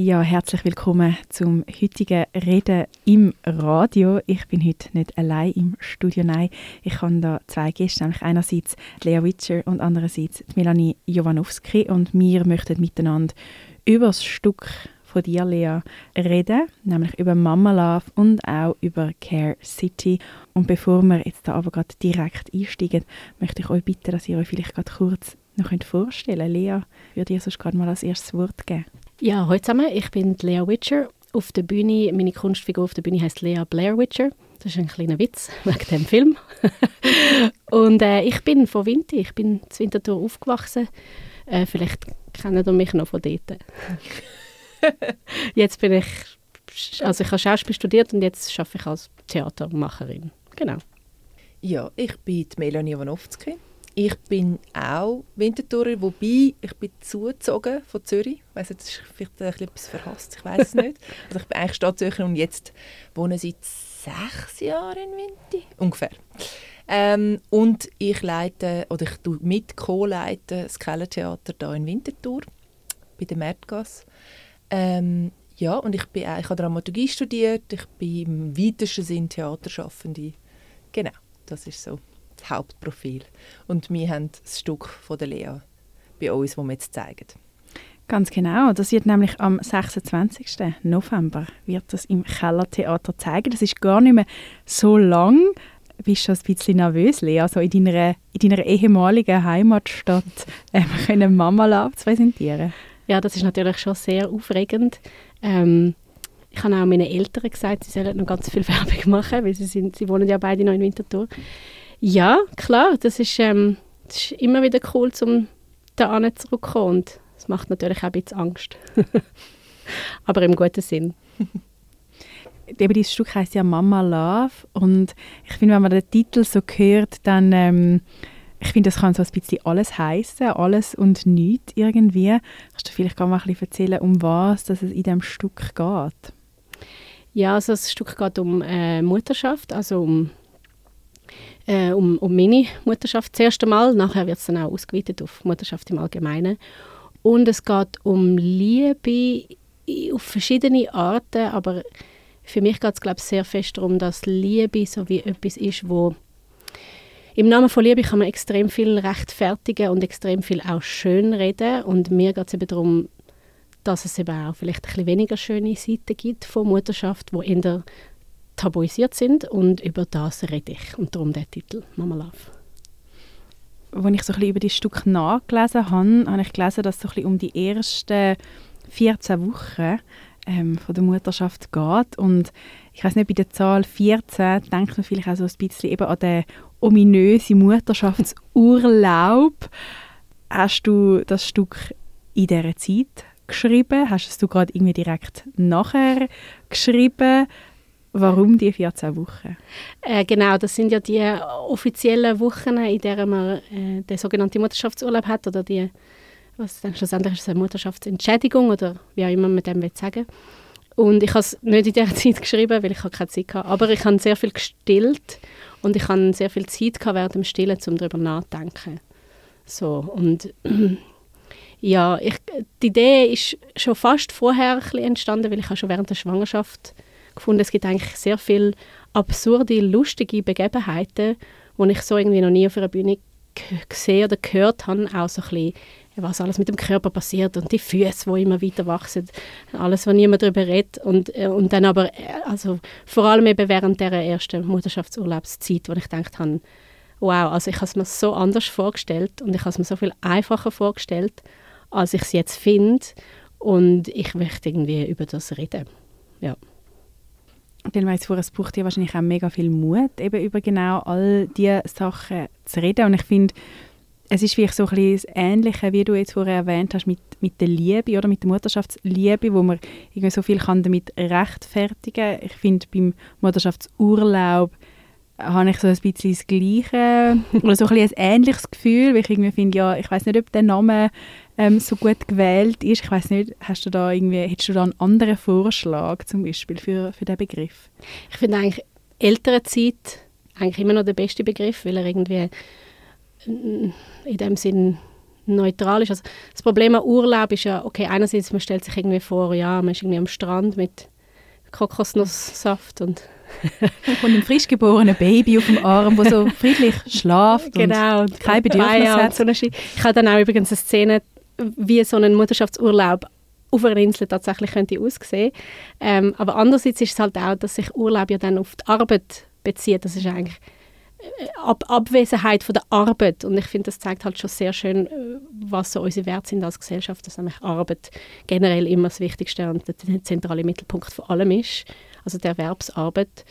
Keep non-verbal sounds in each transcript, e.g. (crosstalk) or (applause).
Ja, herzlich willkommen zum heutigen Reden im Radio. Ich bin heute nicht allein im Studio, nein. Ich habe da zwei Gäste, nämlich einerseits Lea Witscher und andererseits Melanie Jovanowski und wir möchten miteinander über das Stück von dir, Lea, reden, nämlich über Mama Love und auch über Care City. Und bevor wir jetzt da aber gerade direkt einsteigen, möchte ich euch bitten, dass ihr euch vielleicht gerade kurz noch vorstellen könnt. Lea, würde ich sonst gerade mal als erstes Wort geben. Ja, heute zusammen. Ich bin Lea Witcher. Auf der Bühne, meine Kunstfigur auf der Bühne heißt Lea Blair Witcher. Das ist ein kleiner Witz (laughs) wegen dem Film. (laughs) und äh, ich bin von Winti. Ich bin in Winterthur aufgewachsen. Äh, vielleicht kennen ihr mich noch von dort. (laughs) jetzt bin ich, also ich habe Schauspiel studiert und jetzt arbeite ich als Theatermacherin. Genau. Ja, ich bin Melanie Iwanowski. Ich bin auch Winterthurer, wobei ich bin zugezogen von Zürich. Ich weiss, jetzt ist vielleicht ein etwas verhasst, ich weiß es nicht. (laughs) Also ich bin eigentlich Stadtzürcher und jetzt wohne seit sechs Jahren in Winti, ungefähr. Ähm, und ich leite, oder ich tue mit co-leite das Kellertheater hier in Winterthur, bei der Märtgasse. Ähm, ja, und ich, bin, ich habe Dramaturgie studiert, ich bin im weitesten Sinn Theaterschaffende. Genau, das ist so das Hauptprofil. Und wir haben das Stück von der Lea bei uns, das wir jetzt zeigen. Ganz genau. Das wird nämlich am 26. November wird das im Kellertheater zeigen. Das ist gar nicht mehr so lang. Bist du schon ein bisschen nervös, Lea, also in deiner, in deiner ehemaligen Heimatstadt (laughs) äh, können Mama Love zu präsentieren? Ja, das ist natürlich schon sehr aufregend. Ähm, ich habe auch meinen Eltern gesagt, sie sollen noch ganz viel (laughs) Werbung machen, weil sie, sind, sie wohnen ja beide noch in Winterthur. Ja, klar, das ist, ähm, das ist immer wieder cool, um da zurückzukommen. Und das macht natürlich auch ein bisschen Angst. (laughs) Aber im guten Sinn. (laughs) Eben dieses Stück heißt ja Mama Love und ich finde, wenn man den Titel so hört, dann ähm, ich finde, das kann so ein bisschen alles heißen, alles und nichts irgendwie. Kannst du vielleicht gar mal ein bisschen erzählen, um was dass es in diesem Stück geht? Ja, also das Stück geht um äh, Mutterschaft, also um äh, um, um meine Mutterschaft das erste Mal. Nachher wird es dann auch ausgeweitet auf Mutterschaft im Allgemeinen. Und es geht um Liebe auf verschiedene Arten, aber für mich geht es glaube sehr fest darum, dass Liebe so wie etwas ist, wo im Namen von Liebe kann man extrem viel rechtfertigen und extrem viel auch schön reden und mir geht es eben darum, dass es eben auch vielleicht ein bisschen weniger schöne Seiten gibt von Mutterschaft, wo in der tabuisiert sind und über das rede ich. Und darum der Titel «Mama Love». Als ich so ein über das Stück nachgelesen habe, habe ich gelesen, dass es so ein um die ersten 14 Wochen ähm, von der Mutterschaft geht. Und ich weiß nicht, bei der Zahl 14 denkt man vielleicht auch so ein bisschen eben an den ominösen Mutterschaftsurlaub. Hast du das Stück in dieser Zeit geschrieben? Hast du es gerade irgendwie direkt nachher geschrieben? Warum die 14 Wochen? Äh, genau, das sind ja die offiziellen Wochen, in denen man äh, den sogenannten Mutterschaftsurlaub hat oder die, was dann schlussendlich ist eine Mutterschaftsentschädigung oder wie auch immer man dem will sagen. Und ich habe es nicht in dieser (laughs) Zeit geschrieben, weil ich keine Zeit hatte. Aber ich habe sehr viel gestillt und ich hatte sehr viel Zeit gehabt während dem Stillen, um darüber nachzudenken. So, und (clears throat) ja, ich, die Idee ist schon fast vorher entstanden, weil ich schon während der Schwangerschaft gefunden, es gibt eigentlich sehr viele absurde, lustige Begebenheiten, die ich so irgendwie noch nie auf einer Bühne gesehen oder gehört habe, auch so ein bisschen, was alles mit dem Körper passiert und die Füße, die immer weiter wachsen, alles, was niemand darüber redet. Und, äh, und dann aber, äh, also vor allem eben während der ersten Mutterschaftsurlaubszeit, wo ich gedacht habe, wow, also ich habe es mir so anders vorgestellt und ich habe es mir so viel einfacher vorgestellt, als ich es jetzt finde. Und ich möchte irgendwie über das reden, ja stellenweise vor, es braucht ja wahrscheinlich auch mega viel Mut, eben über genau all diese Sachen zu reden. Und ich finde, es ist vielleicht so ein bisschen das Ähnliche, wie du jetzt vorher erwähnt hast, mit, mit der Liebe oder mit der Mutterschaftsliebe, wo man irgendwie so viel kann damit rechtfertigen kann. Ich finde, beim Mutterschaftsurlaub habe ich so ein bisschen das Gleiche oder so ein, bisschen ein ähnliches Gefühl, weil ich irgendwie finde, ja, ich weiß nicht, ob der Name ähm, so gut gewählt ist. Ich weiß nicht, hast du da irgendwie, hättest du da einen anderen Vorschlag zum Beispiel für, für diesen Begriff? Ich finde eigentlich ältere Zeit eigentlich immer noch der beste Begriff, weil er irgendwie in dem Sinn neutral ist. Also das Problem an Urlaub ist ja, okay, einerseits, man stellt sich irgendwie vor, ja, man ist irgendwie am Strand mit Kokosnusssaft und (laughs) und ein frisch geborenes Baby auf dem Arm, das so friedlich (laughs) schlaft genau, und kein Bedürfnis hat. So ich habe dann auch übrigens eine Szene, wie so ein Mutterschaftsurlaub auf einer Insel tatsächlich könnte aussehen. Ähm, aber andererseits ist es halt auch, dass sich Urlaub ja dann auf die Arbeit bezieht. Das ist eigentlich äh, Ab Abwesenheit von der Arbeit. Und ich finde, das zeigt halt schon sehr schön, äh, was so unsere Werte sind als Gesellschaft, dass nämlich Arbeit generell immer das Wichtigste und der zentrale Mittelpunkt von allem ist, also der Erwerbsarbeit.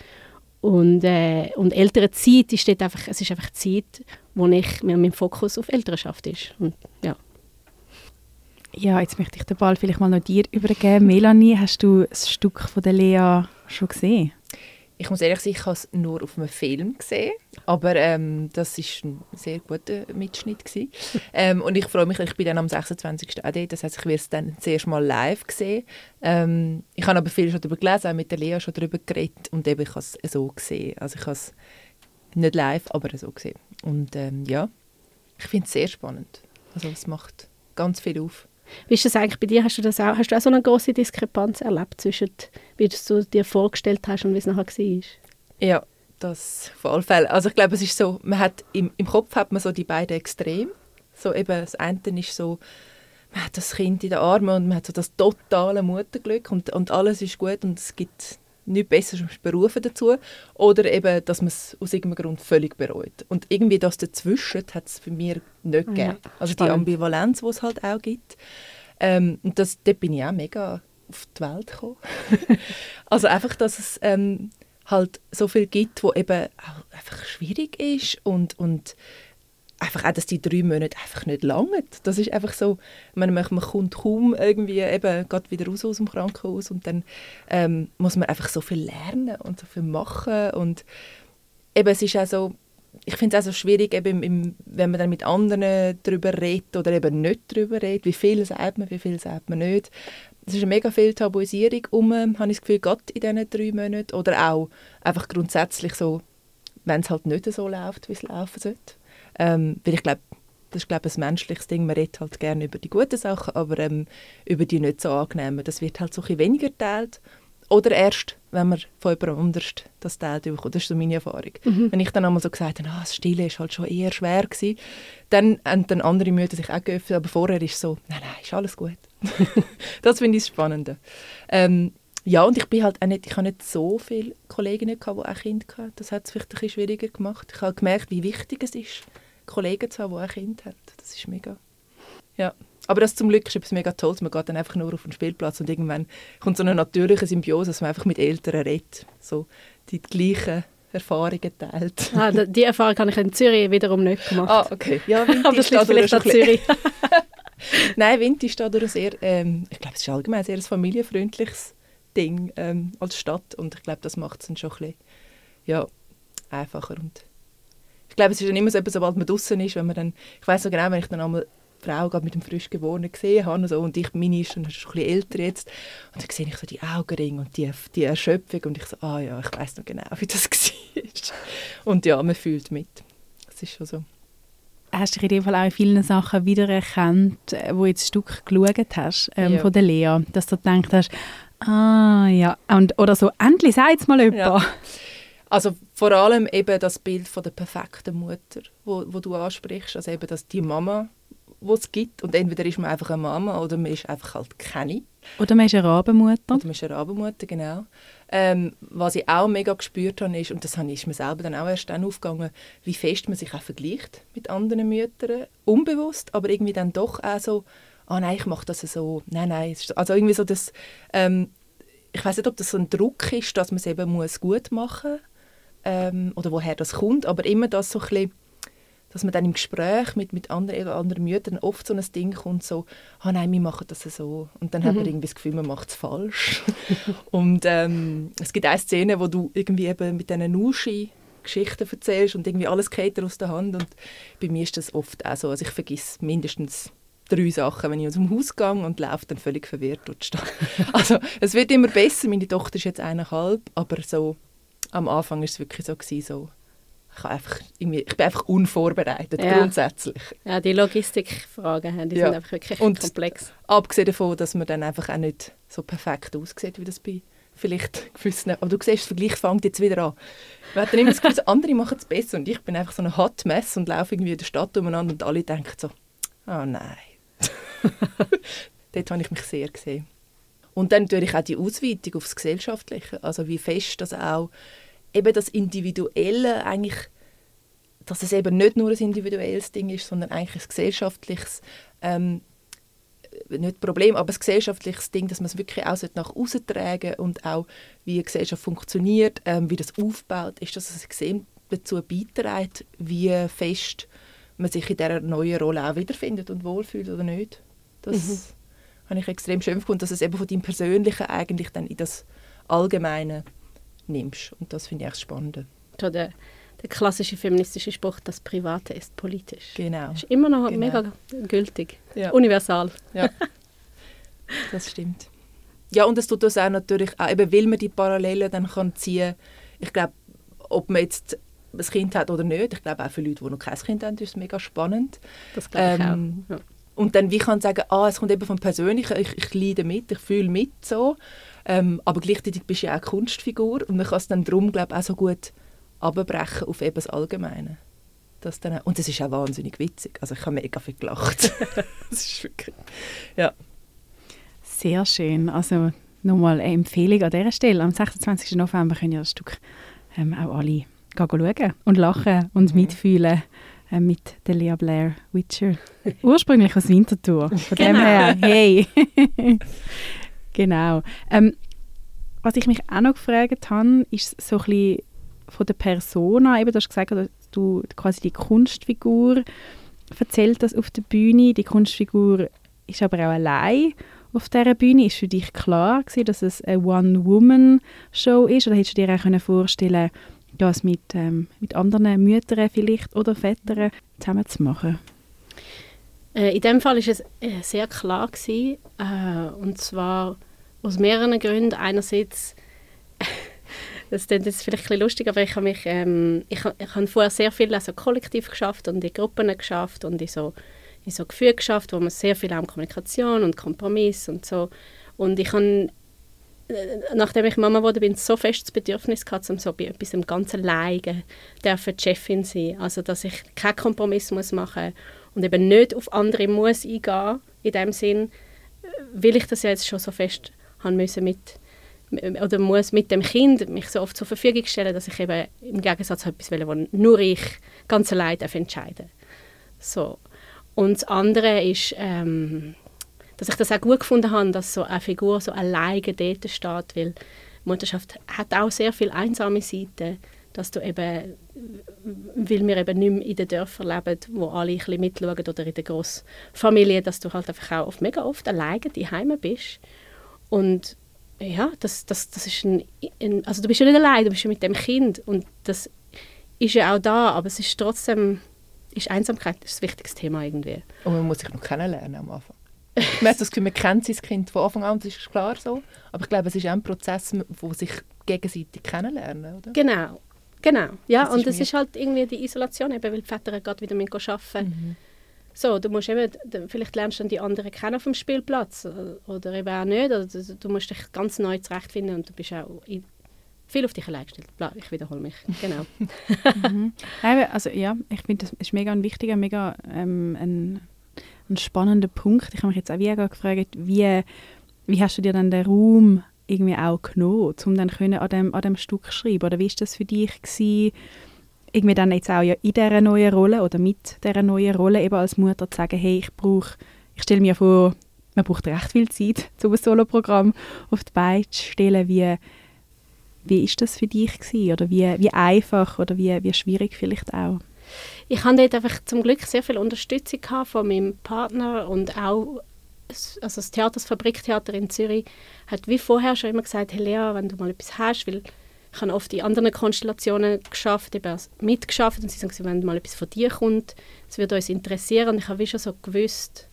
Und, äh, und ältere Zeit ist einfach, es ist einfach Zeit, wo ich, mein Fokus auf Elternschaft ist. Und, ja. Ja, jetzt möchte ich den Ball vielleicht mal noch dir übergeben. Melanie, hast du das Stück von der Lea schon gesehen? Ich muss ehrlich sagen, ich habe es nur auf einem Film gesehen, aber ähm, das war ein sehr guter Mitschnitt (laughs) ähm, und ich freue mich, ich bin dann am 26. auch dort, das heißt, ich werde es dann zuerst mal live sehen. Ähm, ich habe aber viel schon darüber gelesen, auch mit der Lea schon darüber geredet und eben ich habe es so gesehen. Also ich habe es nicht live, aber so gesehen. Und ähm, ja, ich finde es sehr spannend. Also es macht ganz viel auf. Wie ist das eigentlich bei dir? Hast du, das auch, hast du auch so eine große Diskrepanz erlebt zwischen, wie du dir vorgestellt hast und wie es nachher war? Ja, das auf alle Fälle. Also ich glaube, es ist so, man hat im, im Kopf hat man so die beiden Extreme. So eben, das eine ist so, man hat das Kind in den Armen und man hat so das totale Mutterglück und, und alles ist gut und es gibt nichts Besseres berufen dazu. Oder eben, dass man es aus irgendeinem Grund völlig bereut. Und irgendwie das dazwischen hat es für mich nicht gegeben. Ja, also die Ambivalenz, die es halt auch gibt. Ähm, und das, dort bin ich auch mega auf die Welt gekommen. (laughs) also einfach, dass es ähm, halt so viel gibt, wo eben auch einfach schwierig ist und, und einfach auch, dass die drei Monate einfach nicht langen. Das ist einfach so, man, man kommt kaum irgendwie eben gerade wieder raus aus dem Krankenhaus und dann ähm, muss man einfach so viel lernen und so viel machen und eben es ist auch so, ich finde es auch so schwierig, eben im, wenn man dann mit anderen darüber redet oder eben nicht darüber redet, wie viel sagt man, wie viel sagt man nicht. Es ist eine mega viel Tabuisierung um, habe ich das Gefühl, gerade in diesen drei Monaten oder auch einfach grundsätzlich so, wenn es halt nicht so läuft, wie es laufen sollte. Ähm, weil ich glaube, das ist glaube ein menschliches Ding. Man redet halt gerne über die guten Sachen, aber ähm, über die nicht so angenehmen. Das wird halt so ein weniger geteilt. Oder erst, wenn man von jemand anders das teilt bekommt. Das ist so meine Erfahrung. Mhm. Wenn ich dann einmal so gesagt habe, ah, das Stille ist halt schon eher schwer gewesen, dann haben dann andere Mütter sich auch geöffnet, aber vorher ist es so, nein, nein, ist alles gut. (laughs) das finde ich das Spannende. Ähm, ja, und ich bin halt auch nicht, ich habe nicht so viele Kolleginnen gehabt, die auch Kinder hatten. Das hat es vielleicht ein bisschen schwieriger gemacht. Ich habe gemerkt, wie wichtig es ist, Kollegen zu haben, die ein Kind haben. Das ist mega. Ja. Aber das zum Glück ist etwas mega Tolles. Man geht dann einfach nur auf den Spielplatz und irgendwann kommt so eine natürliche Symbiose, dass man einfach mit Eltern redet. So die gleichen Erfahrungen teilt. Ah, die Erfahrung habe ich in Zürich wiederum nicht gemacht. Ah, okay. Ja, (laughs) Aber das liegt vielleicht an Zürich. (laughs) Nein, Winti ist dadurch sehr, ähm, ich glaube, es ist allgemein sehr ein familienfreundliches Ding ähm, als Stadt und ich glaube, das macht es dann schon ein bisschen ja, einfacher und glaube, es ist dann immer so, sobald man draußen ist, wenn man dann, ich weiß so genau, wenn ich dann einmal Frau gerade mit dem frisch Geborenen gesehen habe und, so, und ich, meine ist schon, ein bisschen älter jetzt und dann sehe ich so die Augenringe und die, die Erschöpfung und ich so, ah ja, ich weiß noch genau, wie das (laughs) war. und ja, man fühlt mit. Das ist schon so. Hast du dich in dem Fall auch in vielen Sachen wiedererkannt, äh, wo du jetzt ein Stück geschaut hast, ähm, ja. von der Lea, dass du gedacht hast, ah ja, und, oder so, endlich sagt es mal jemand. Ja. (laughs) Also vor allem eben das Bild von der perfekten Mutter, wo, wo du ansprichst, also eben dass die Mama, es gibt, und entweder ist man einfach eine Mama oder man ist einfach halt keine. Oder man ist eine Rabenmutter. Oder man ist eine Rabenmutter, genau. Ähm, was ich auch mega gespürt habe, ist, und das ist mir selber dann auch erst dann aufgegangen, wie fest man sich auch vergleicht mit anderen Müttern, unbewusst, aber irgendwie dann doch auch so, ah oh nein, ich mache das so, nein, nein, also irgendwie so das, ähm, ich weiß nicht, ob das so ein Druck ist, dass man es eben muss gut machen muss, ähm, oder woher das kommt, aber immer das so ein bisschen, dass man dann im Gespräch mit, mit anderen, anderen Müttern oft so ein Ding kommt, so, ah oh nein, wir machen das so. Und dann mhm. hat man mhm. irgendwie das Gefühl, man macht es falsch. (laughs) und ähm, es gibt eine Szene, wo du irgendwie eben mit diesen Nuschi Geschichten erzählst und irgendwie alles geht aus der Hand. Und bei mir ist das oft auch so. Also ich vergesse mindestens drei Sachen, wenn ich aus dem Haus gehe und laufe dann völlig verwirrt dort (laughs) Also es wird immer besser. Meine Tochter ist jetzt eineinhalb, aber so am Anfang war es wirklich so, gewesen, so ich, einfach ich bin einfach unvorbereitet, Ja. grundsätzlich. Ja, die Logistikfragen, die Ja. sind einfach wirklich Und- komplex. Abgesehen davon, dass man dann einfach auch nicht so perfekt aussieht, wie das bei vielleicht (laughs) gewissen... Aber du siehst, der Vergleich fängt jetzt wieder an. Man hat dann immer das Gefühl, (laughs) andere machen es besser und ich bin einfach so eine Hot Mess und laufe irgendwie in der Stadt umeinander und alle denken so, oh nein. (laughs) Dort habe ich mich sehr gesehen. Und dann natürlich auch die Ausweitung aufs Gesellschaftliche, also wie fest das auch eben das Individuelle eigentlich, dass es eben nicht nur ein individuelles Ding ist, sondern eigentlich ein gesellschaftliches ähm, nicht Problem, aber ein gesellschaftliches Ding, dass man es wirklich auch nach außen tragen und auch wie eine Gesellschaft funktioniert, ähm, wie das aufbaut, ist, dass es extrem dazu beiträgt, wie fest man sich in dieser neuen Rolle auch wiederfindet und wohlfühlt oder nicht. Das habe ich extrem schön gefunden, dass es eben von deinem Persönlichen eigentlich dann in das Allgemeine nimmst. Und das finde ich echt spannend. So der, der klassische feministische Spruch, das Private ist politisch. Genau. Ist immer noch Genau. mega gültig. Ja. Universal. Ja, (laughs) das stimmt. Ja, und es tut uns auch natürlich, auch eben, weil man die Parallelen dann kann ziehen ich glaube, ob man jetzt ein Kind hat oder nicht, ich glaube auch für Leute, die noch kein Kind haben, ist es mega spannend. Das glaube ich Ähm, auch. Ja. Und dann wie kann sagen, ah, es kommt eben vom Persönlichen, ich, ich leide mit, ich fühle mit so, ähm, aber gleichzeitig bist du ja auch Kunstfigur und man kann es dann darum, glaube ich, auch so gut abbrechen auf eben das Allgemeine. Das dann, auch- und es ist auch wahnsinnig witzig, also ich habe mega viel gelacht. (laughs) das ist wirklich, ja. Sehr schön. Also nochmal eine Empfehlung an dieser Stelle. Am 26. November können ja das Stück ähm, auch alle schauen und lachen und mitfühlen äh, mit der Lea Blair Witcher. (laughs) Ursprünglich aus Winterthur. Von dem Genau. her, hey. (laughs) genau. Ähm, was ich mich auch noch gefragt habe, ist so ein bisschen von der Persona. Eben, du hast gesagt, dass du quasi die Kunstfigur erzählt das auf der Bühne. Die Kunstfigur ist aber auch allein auf dieser Bühne. Ist für dich klar gewesen, dass es eine One-Woman-Show ist? Oder hättest du dir auch können vorstellen das mit, ähm, mit anderen Müttern vielleicht oder Vätern zusammen zu machen? Äh, in dem Fall war es äh, sehr klar. Gewesen, äh, und zwar aus mehreren Gründen. Einerseits, (laughs) das klingt jetzt vielleicht ein lustig, aber ich habe mich, ähm, ich, ich habe vorher sehr viel also kollektiv geschafft und in Gruppen geschafft und in so, in so Gefügen geschafft, wo man sehr viel auch um Kommunikation und Kompromiss und so. Und ich habe nachdem ich Mama wurde, bin so fest das Bedürfnis gehabt, um so bei etwas im ganzen dürfen die Chefin sein. Also, dass ich keinen Kompromiss muss machen und eben nicht auf andere muss eingehen, in dem Sinn, weil ich das ja jetzt schon so fest haben müssen mit oder muss mit dem Kind mich so oft zur Verfügung stellen, dass ich eben im Gegensatz zu etwas will, wo nur ich ganz allein darf entscheiden so und das andere ist ähm, dass ich das auch gut gefunden habe, dass so eine Figur so alleine dort steht, weil Mutterschaft hat auch sehr viele einsame Seiten, dass du eben, weil wir eben nicht mehr in den Dörfern leben, wo alle ein bisschen mitschauen oder in der Grossfamilie, dass du halt einfach auch oft, mega oft alleine daheim bist und ja, das, das, das ist ein, ein, also du bist ja nicht allein, du bist ja mit dem Kind und das ist ja auch da, aber es ist trotzdem, ist Einsamkeit ist das wichtigste Thema irgendwie. Und man muss sich noch kennenlernen am Anfang. Man hat das Gefühl, man kennt sein Kind von Anfang an, das ist klar so. Aber ich glaube, es ist auch ein Prozess, wo sich gegenseitig kennenlernen, oder? Genau, genau. Ja, Das und es ist halt irgendwie die Isolation, eben, weil die Väter gerade wieder mit arbeiten Mhm. So, du musst eben, vielleicht lernst du dann die anderen kennen auf dem Spielplatz äh, oder eben auch nicht. Oder du, musst dich ganz neu zurechtfinden und du bist auch in, viel auf dich allein gestellt. Bla, Ich wiederhole mich, genau. (laughs) Mhm. Also ja, ich finde, das ist mega ein wichtiger, mega ähm, ein, ein spannender Punkt. Ich habe mich jetzt auch wieder gefragt, wie, wie hast du dir dann den Raum irgendwie auch genommen, um dann können an dem, an dem Stück schreiben? Oder wie ist das für dich gewesen, irgendwie dann jetzt auch ja in dieser neuen Rolle oder mit dieser neuen Rolle eben als Mutter zu sagen, hey, ich brauche, ich stelle mir vor, man braucht recht viel Zeit, (laughs) um ein Soloprogramm auf die Beine zu stellen. Wie, wie ist das für dich gewesen? Oder wie, wie einfach oder wie, wie schwierig vielleicht auch? Ich hatte dort einfach zum Glück sehr viel Unterstützung gehabt von meinem Partner und auch das- also das Theater, das Fabriktheater in Zürich, hat wie vorher schon immer gesagt, hey Lea, wenn du mal etwas hast, weil ich habe oft in anderen Konstellationen geschafft, eben mitgeschafft und sie sagen, wenn mal etwas von dir kommt, es würde uns interessieren und ich habe wie schon so gewusst,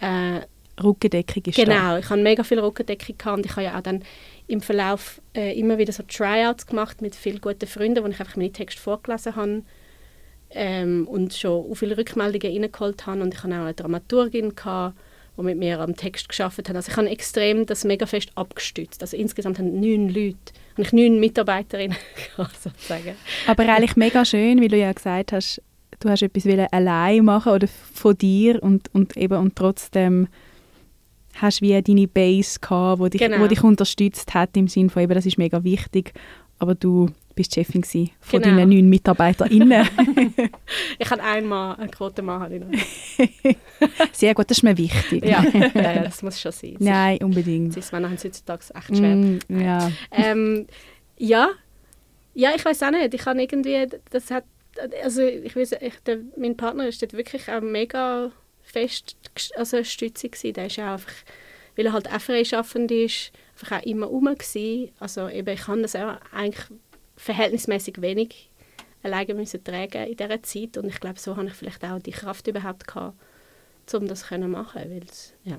äh, Rückendeckung ist Genau, da. ich habe mega viel Rückendeckung gehabt und ich habe ja auch dann im Verlauf äh, immer wieder so Tryouts gemacht mit vielen guten Freunden, wo ich einfach meine Texte vorgelesen habe ähm, und schon viele Rückmeldungen reingeholt habe und ich hatte auch eine Dramaturgin gehabt, die mit mir am Text geschafft hat. Also ich habe extrem das mega fest abgestützt. Also insgesamt haben neun Leute, habe ich neun Mitarbeiterinnen (laughs) sozusagen. Aber eigentlich mega schön, wie du ja gesagt hast, du hast etwas allein machen oder von dir und, und eben und trotzdem hast wie deine Base gehabt, wo dich, genau. wo dich unterstützt hat im Sinne von eben, das ist mega wichtig, aber du bist Chefin von genau. deinen neuen MitarbeiterInnen. (laughs) ich habe einmal einen Quotenmann. (laughs) Sehr gut, das ist mir wichtig. ja, (laughs) ja, das muss schon sein. Nein, unbedingt. Das Männer haben heutzutage echt schwer. Mm, ja. Ähm, ja. ja, ich weiß auch nicht. Ich habe irgendwie, das hat, also ich weiß, ich, der, mein Partner ist dort wirklich auch mega fest also stützig gewesen. Der ist auch einfach, weil er halt auch freischaffend ist, einfach auch immer rum gewesen. Also eben, ich kann das auch eigentlich verhältnismäßig wenig alleine müssen tragen in dieser Zeit und ich glaube, so habe ich vielleicht auch die Kraft überhaupt gehabt, um das zu machen, weil ja.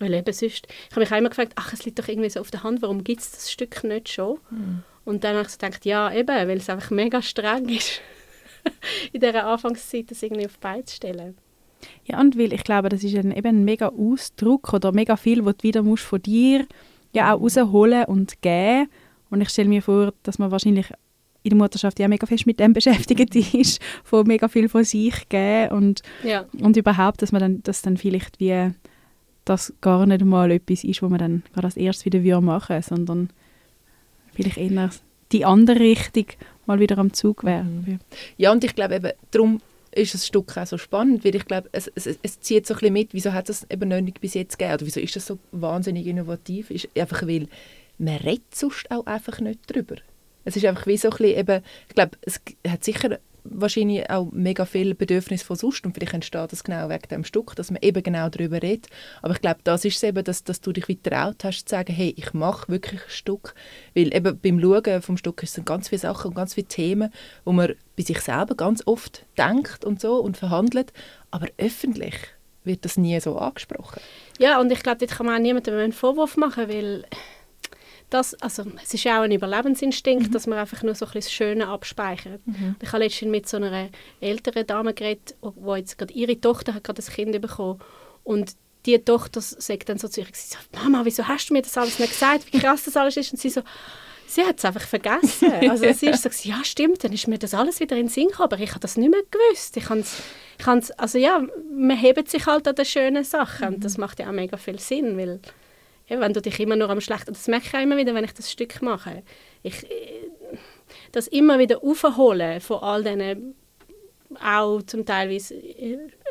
Weil eben sonst, ich habe mich auch immer gefragt, ach, es liegt doch irgendwie so auf der Hand, warum gibt es das Stück nicht schon? Mhm. Und dann habe ich so gedacht, ja, eben, weil es einfach mega streng ist, (laughs) in dieser Anfangszeit das irgendwie auf die zu stellen. Ja, und weil ich glaube, das ist ein, eben ein mega Ausdruck oder mega viel, was du wieder musst von dir ja auch rausholen und geben und ich stelle mir vor, dass man wahrscheinlich in der Mutterschaft ja mega fest mit dem (laughs) beschäftigt ist, von mega viel von sich geben und, ja. und überhaupt, dass man dann, dass dann vielleicht wie das gar nicht mal etwas ist, wo man dann gerade als erstes wieder machen würde, sondern vielleicht eher die andere Richtung mal wieder am Zug wäre. Mhm. Ja, und ich glaube eben, darum ist das Stück auch so spannend, weil ich glaube, es, es, es zieht so ein bisschen mit, wieso hat das eben noch nicht bis jetzt gegeben, oder wieso ist das so wahnsinnig innovativ, ist einfach, weil man redet sonst auch einfach nicht drüber. Es ist einfach wie so ein bisschen eben, ich glaube, es hat sicher wahrscheinlich auch mega viel Bedürfnis von sonst und vielleicht entsteht das genau wegen dem Stück, dass man eben genau darüber redet. Aber ich glaube, das ist es eben, dass, dass du dich wieder traut hast, zu sagen, hey, ich mache wirklich ein Stück. Weil eben beim Schauen vom Stück sind ganz viele Sachen und ganz viele Themen, wo man bei sich selber ganz oft denkt und so und verhandelt, aber öffentlich wird das nie so angesprochen. Ja, und ich glaube, dort kann man auch niemandem einen Vorwurf machen, weil das, also, es ist auch ein Überlebensinstinkt, mhm. dass man einfach nur so ein bisschen das Schöne abspeichert. Mhm. Ich habe letztens mit so einer älteren Dame geredet, wo jetzt gerade ihre Tochter hat gerade ein Kind bekommen und die Tochter sagt dann so zu ihr, sie so, Mama, wieso hast du mir das alles nicht gesagt, wie krass das alles ist? Und sie so, sie hat es einfach vergessen. (laughs) Also sie ist so, ja stimmt, dann ist mir das alles wieder in den Sinn gekommen, aber ich habe das nicht mehr gewusst. Ich ich also ja, man hebt sich halt an den schönen Sachen mhm. und das macht ja auch mega viel Sinn, weil ja, wenn du dich immer nur am Schlechten, das merke ich auch immer wieder, wenn ich das Stück mache. Ich, äh, das immer wieder aufholen von all diesen auch zum Teil äh,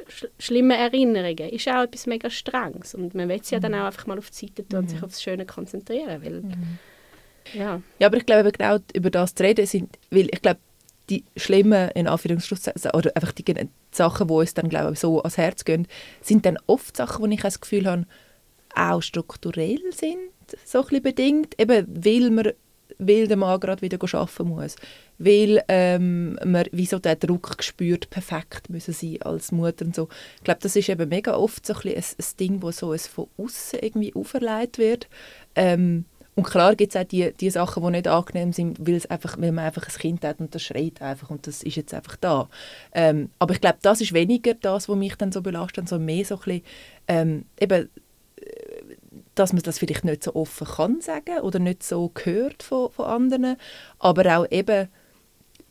sch schlimmen Erinnerungen ist auch etwas mega Strenges und man will es ja dann mhm. auch einfach mal auf die Seite tun und sich mhm. auf das Schöne konzentrieren, weil mhm. ja. ja, aber ich glaube genau über das zu reden sind, weil ich glaube die schlimmen, in Anführungszeichen, oder einfach die Sachen, die uns dann glaube ich, so ans Herz gehen, sind dann oft Sachen, wo ich das Gefühl habe, auch strukturell sind, so ein bedingt, eben weil man weil der Mann gerade wieder arbeiten muss, weil ähm, man wie so den Druck spürt, perfekt müssen sein als Mutter und so. Ich glaube, das ist eben mega oft so ein, ein, ein Ding, wo so es von außen irgendwie auferlegt wird. Ähm, und klar gibt es auch die, die Sachen, die nicht angenehm sind, weil, es einfach, weil man einfach ein Kind hat und das schreit einfach und das ist jetzt einfach da. Ähm, aber ich glaube, das ist weniger das, was mich dann so belastet, sondern mehr so ein bisschen, ähm, eben dass man das vielleicht nicht so offen kann sagen oder nicht so hört von, von anderen, aber auch eben,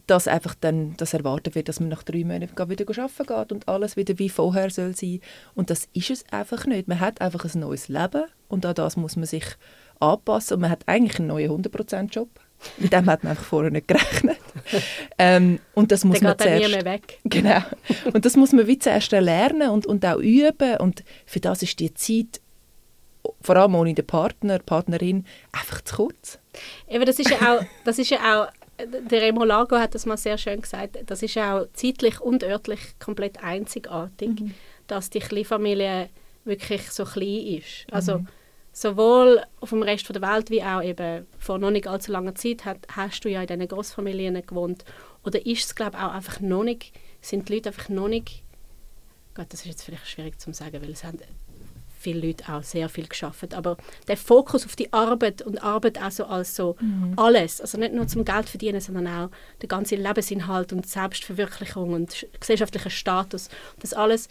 dass einfach dann das erwartet wird, dass man nach drei Monaten wieder arbeiten geht und alles wieder wie vorher soll sein. Und das ist es einfach nicht. Man hat einfach ein neues Leben und an das muss man sich anpassen und man hat eigentlich einen neuen 100%-Job. Mit dem hat man einfach vorher nicht gerechnet. (laughs) ähm, und das muss man zuerst, nie mehr weg. (laughs) Genau. Und das muss man wie zuerst lernen und, und auch üben. Und für das ist die Zeit vor allem ohne den Partner, Partnerin, einfach zu kurz. Eben, das ist ja auch, das ist ja auch der Remo Lago hat das mal sehr schön gesagt, das ist ja auch zeitlich und örtlich komplett einzigartig, mhm. dass die Kleinfamilie wirklich so klein ist. Also mhm. sowohl auf dem Rest der Welt wie auch eben vor noch nicht allzu langer Zeit hat, hast du ja in diesen Großfamilien gewohnt. Oder ist es, glaube ich, auch einfach noch nicht, sind die Leute einfach noch nicht, Gott, das ist jetzt vielleicht schwierig zu sagen, weil es haben viele Leute auch sehr viel geschafft. Aber der Fokus auf die Arbeit und Arbeit auch so als so mhm. alles, also nicht nur zum Geld verdienen, sondern auch der ganze Lebensinhalt und Selbstverwirklichung und gesellschaftlicher Status, das alles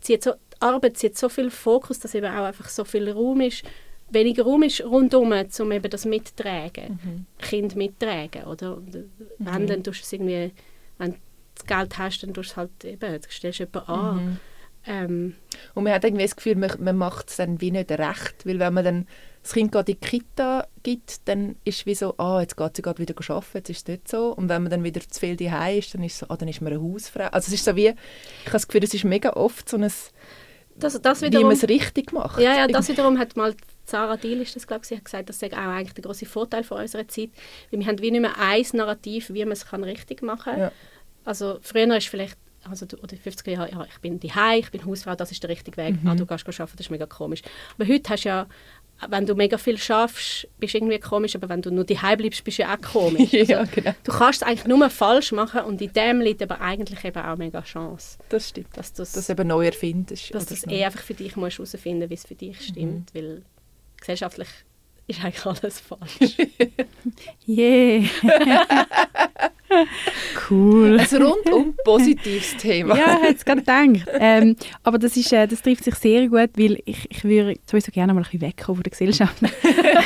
zieht so, Arbeit zieht so viel Fokus, dass eben auch einfach so viel Raum ist, weniger Raum ist rundherum, um eben das mittragen, mhm. Kind mittragen, oder? Mhm. Wenn, dann tust du es irgendwie, wenn du das Geld hast, dann tust du es halt eben, stellst du jemanden an. Mhm. Ähm, und man hat irgendwie das Gefühl, man, man macht es dann wie nicht recht, weil wenn man dann das Kind gerade in die Kita gibt, dann ist es wie so, ah, jetzt geht sie gerade wieder arbeiten, jetzt ist es nicht so. Und wenn man dann wieder zu viel daheim ist, dann ist es so, ah, dann ist man eine Hausfrau. Also es ist so wie, ich habe das Gefühl, es ist mega oft so ein, das, das wiederum, wie man es richtig macht. Ja, ja, das wiederum hat mal Sarah Diel ist das, glaube ich, hat gesagt, das sei auch eigentlich der große Vorteil von unserer Zeit, weil wir haben wie nicht mehr ein Narrativ, wie man es kann richtig machen kann. Ja. Also früher ist vielleicht also oder 50er Jahre, ja, ich bin die ich bin Hausfrau, das ist der richtige Weg. Mhm. Ah, du gehst arbeiten, das ist mega komisch. Aber heute hast du ja, wenn du mega viel schaffst, bist du irgendwie komisch, aber wenn du nur die bleibst, bist du ja auch komisch. (laughs) Also, ja, genau. Du kannst es eigentlich nur falsch machen und in dem liegt aber eigentlich eben auch mega Chance. Das stimmt. Dass du es eben neu erfindest. Dass du es eh einfach für dich musst herausfinden, wie es für dich stimmt, mhm. weil gesellschaftlich ist eigentlich alles falsch. (laughs) Yeah. (laughs) cool. Ein rundum positives Thema. ja, ich hätte es gerade gedacht. Ähm, aber das, ist, äh, das trifft sich sehr gut, weil ich, ich würde sowieso gerne mal ein bisschen wegkommen von der Gesellschaft.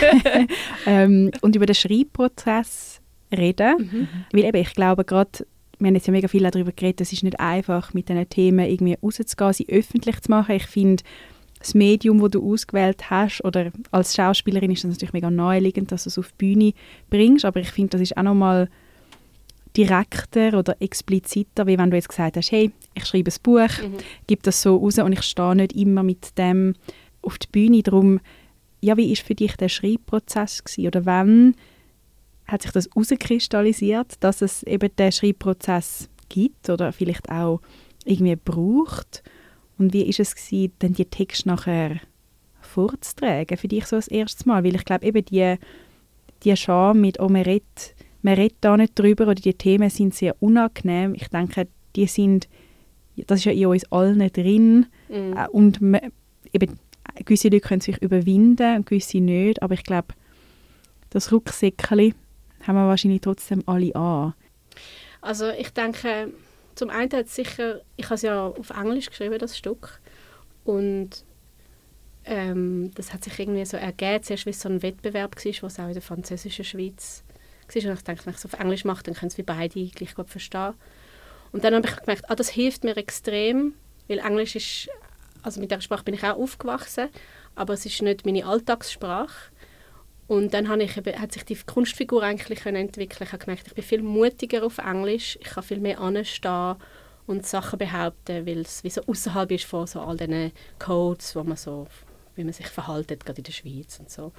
(laughs) ähm, und über den Schreibprozess reden. Mhm. Weil eben, ich glaube gerade, wir haben jetzt ja mega viel darüber geredet, es ist nicht einfach, mit diesen Themen irgendwie rauszugehen, sie öffentlich zu machen. Ich finde, das Medium, das du ausgewählt hast, oder als Schauspielerin ist das natürlich mega naheliegend, dass du es auf die Bühne bringst, aber ich finde, das ist auch nochmal direkter oder expliziter, wie wenn du jetzt gesagt hast, hey, ich schreibe ein Buch, mhm. gebe das so raus und ich stehe nicht immer mit dem auf die Bühne. Darum, ja, wie ist für dich der Schreibprozess gewesen? Oder wann hat sich das herauskristallisiert, dass es eben den Schreibprozess gibt oder vielleicht auch irgendwie braucht? Und wie ist es gewesen, denn die Texte nachher vorzutragen für dich so das erste Mal? Weil ich glaube eben die, die Scham mit «Oh, man redet, man redet da nicht drüber» oder die Themen sind sehr unangenehm. Ich denke, die sind, das ist ja in uns allen drin mhm. Äh, und man, eben, gewisse Leute können sich überwinden und gewisse nicht, aber ich glaube, das Rucksäckchen haben wir wahrscheinlich trotzdem alle an. Also ich denke, zum einen hat es sicher, ich habe es ja auf Englisch geschrieben, das Stück. Und ähm, das hat sich irgendwie so ergeben, zuerst wie es so ein Wettbewerb war, was auch in der französischen Schweiz war. Und ich dachte, wenn ich es auf Englisch mache, dann können es wie beide gleich gut verstehen. Und dann habe ich gemerkt, ah, das hilft mir extrem, weil Englisch ist, also mit der Sprache bin ich auch aufgewachsen, aber es ist nicht meine Alltagssprache. Und dann habe ich hat sich die Kunstfigur eigentlich entwickeln Ich habe gemerkt, ich bin viel mutiger auf Englisch. Ich kann viel mehr anstehen und Sachen behaupten, weil es wie so außerhalb ist von so all diesen Codes, wo man so, wie man sich verhaltet, gerade in der Schweiz und so.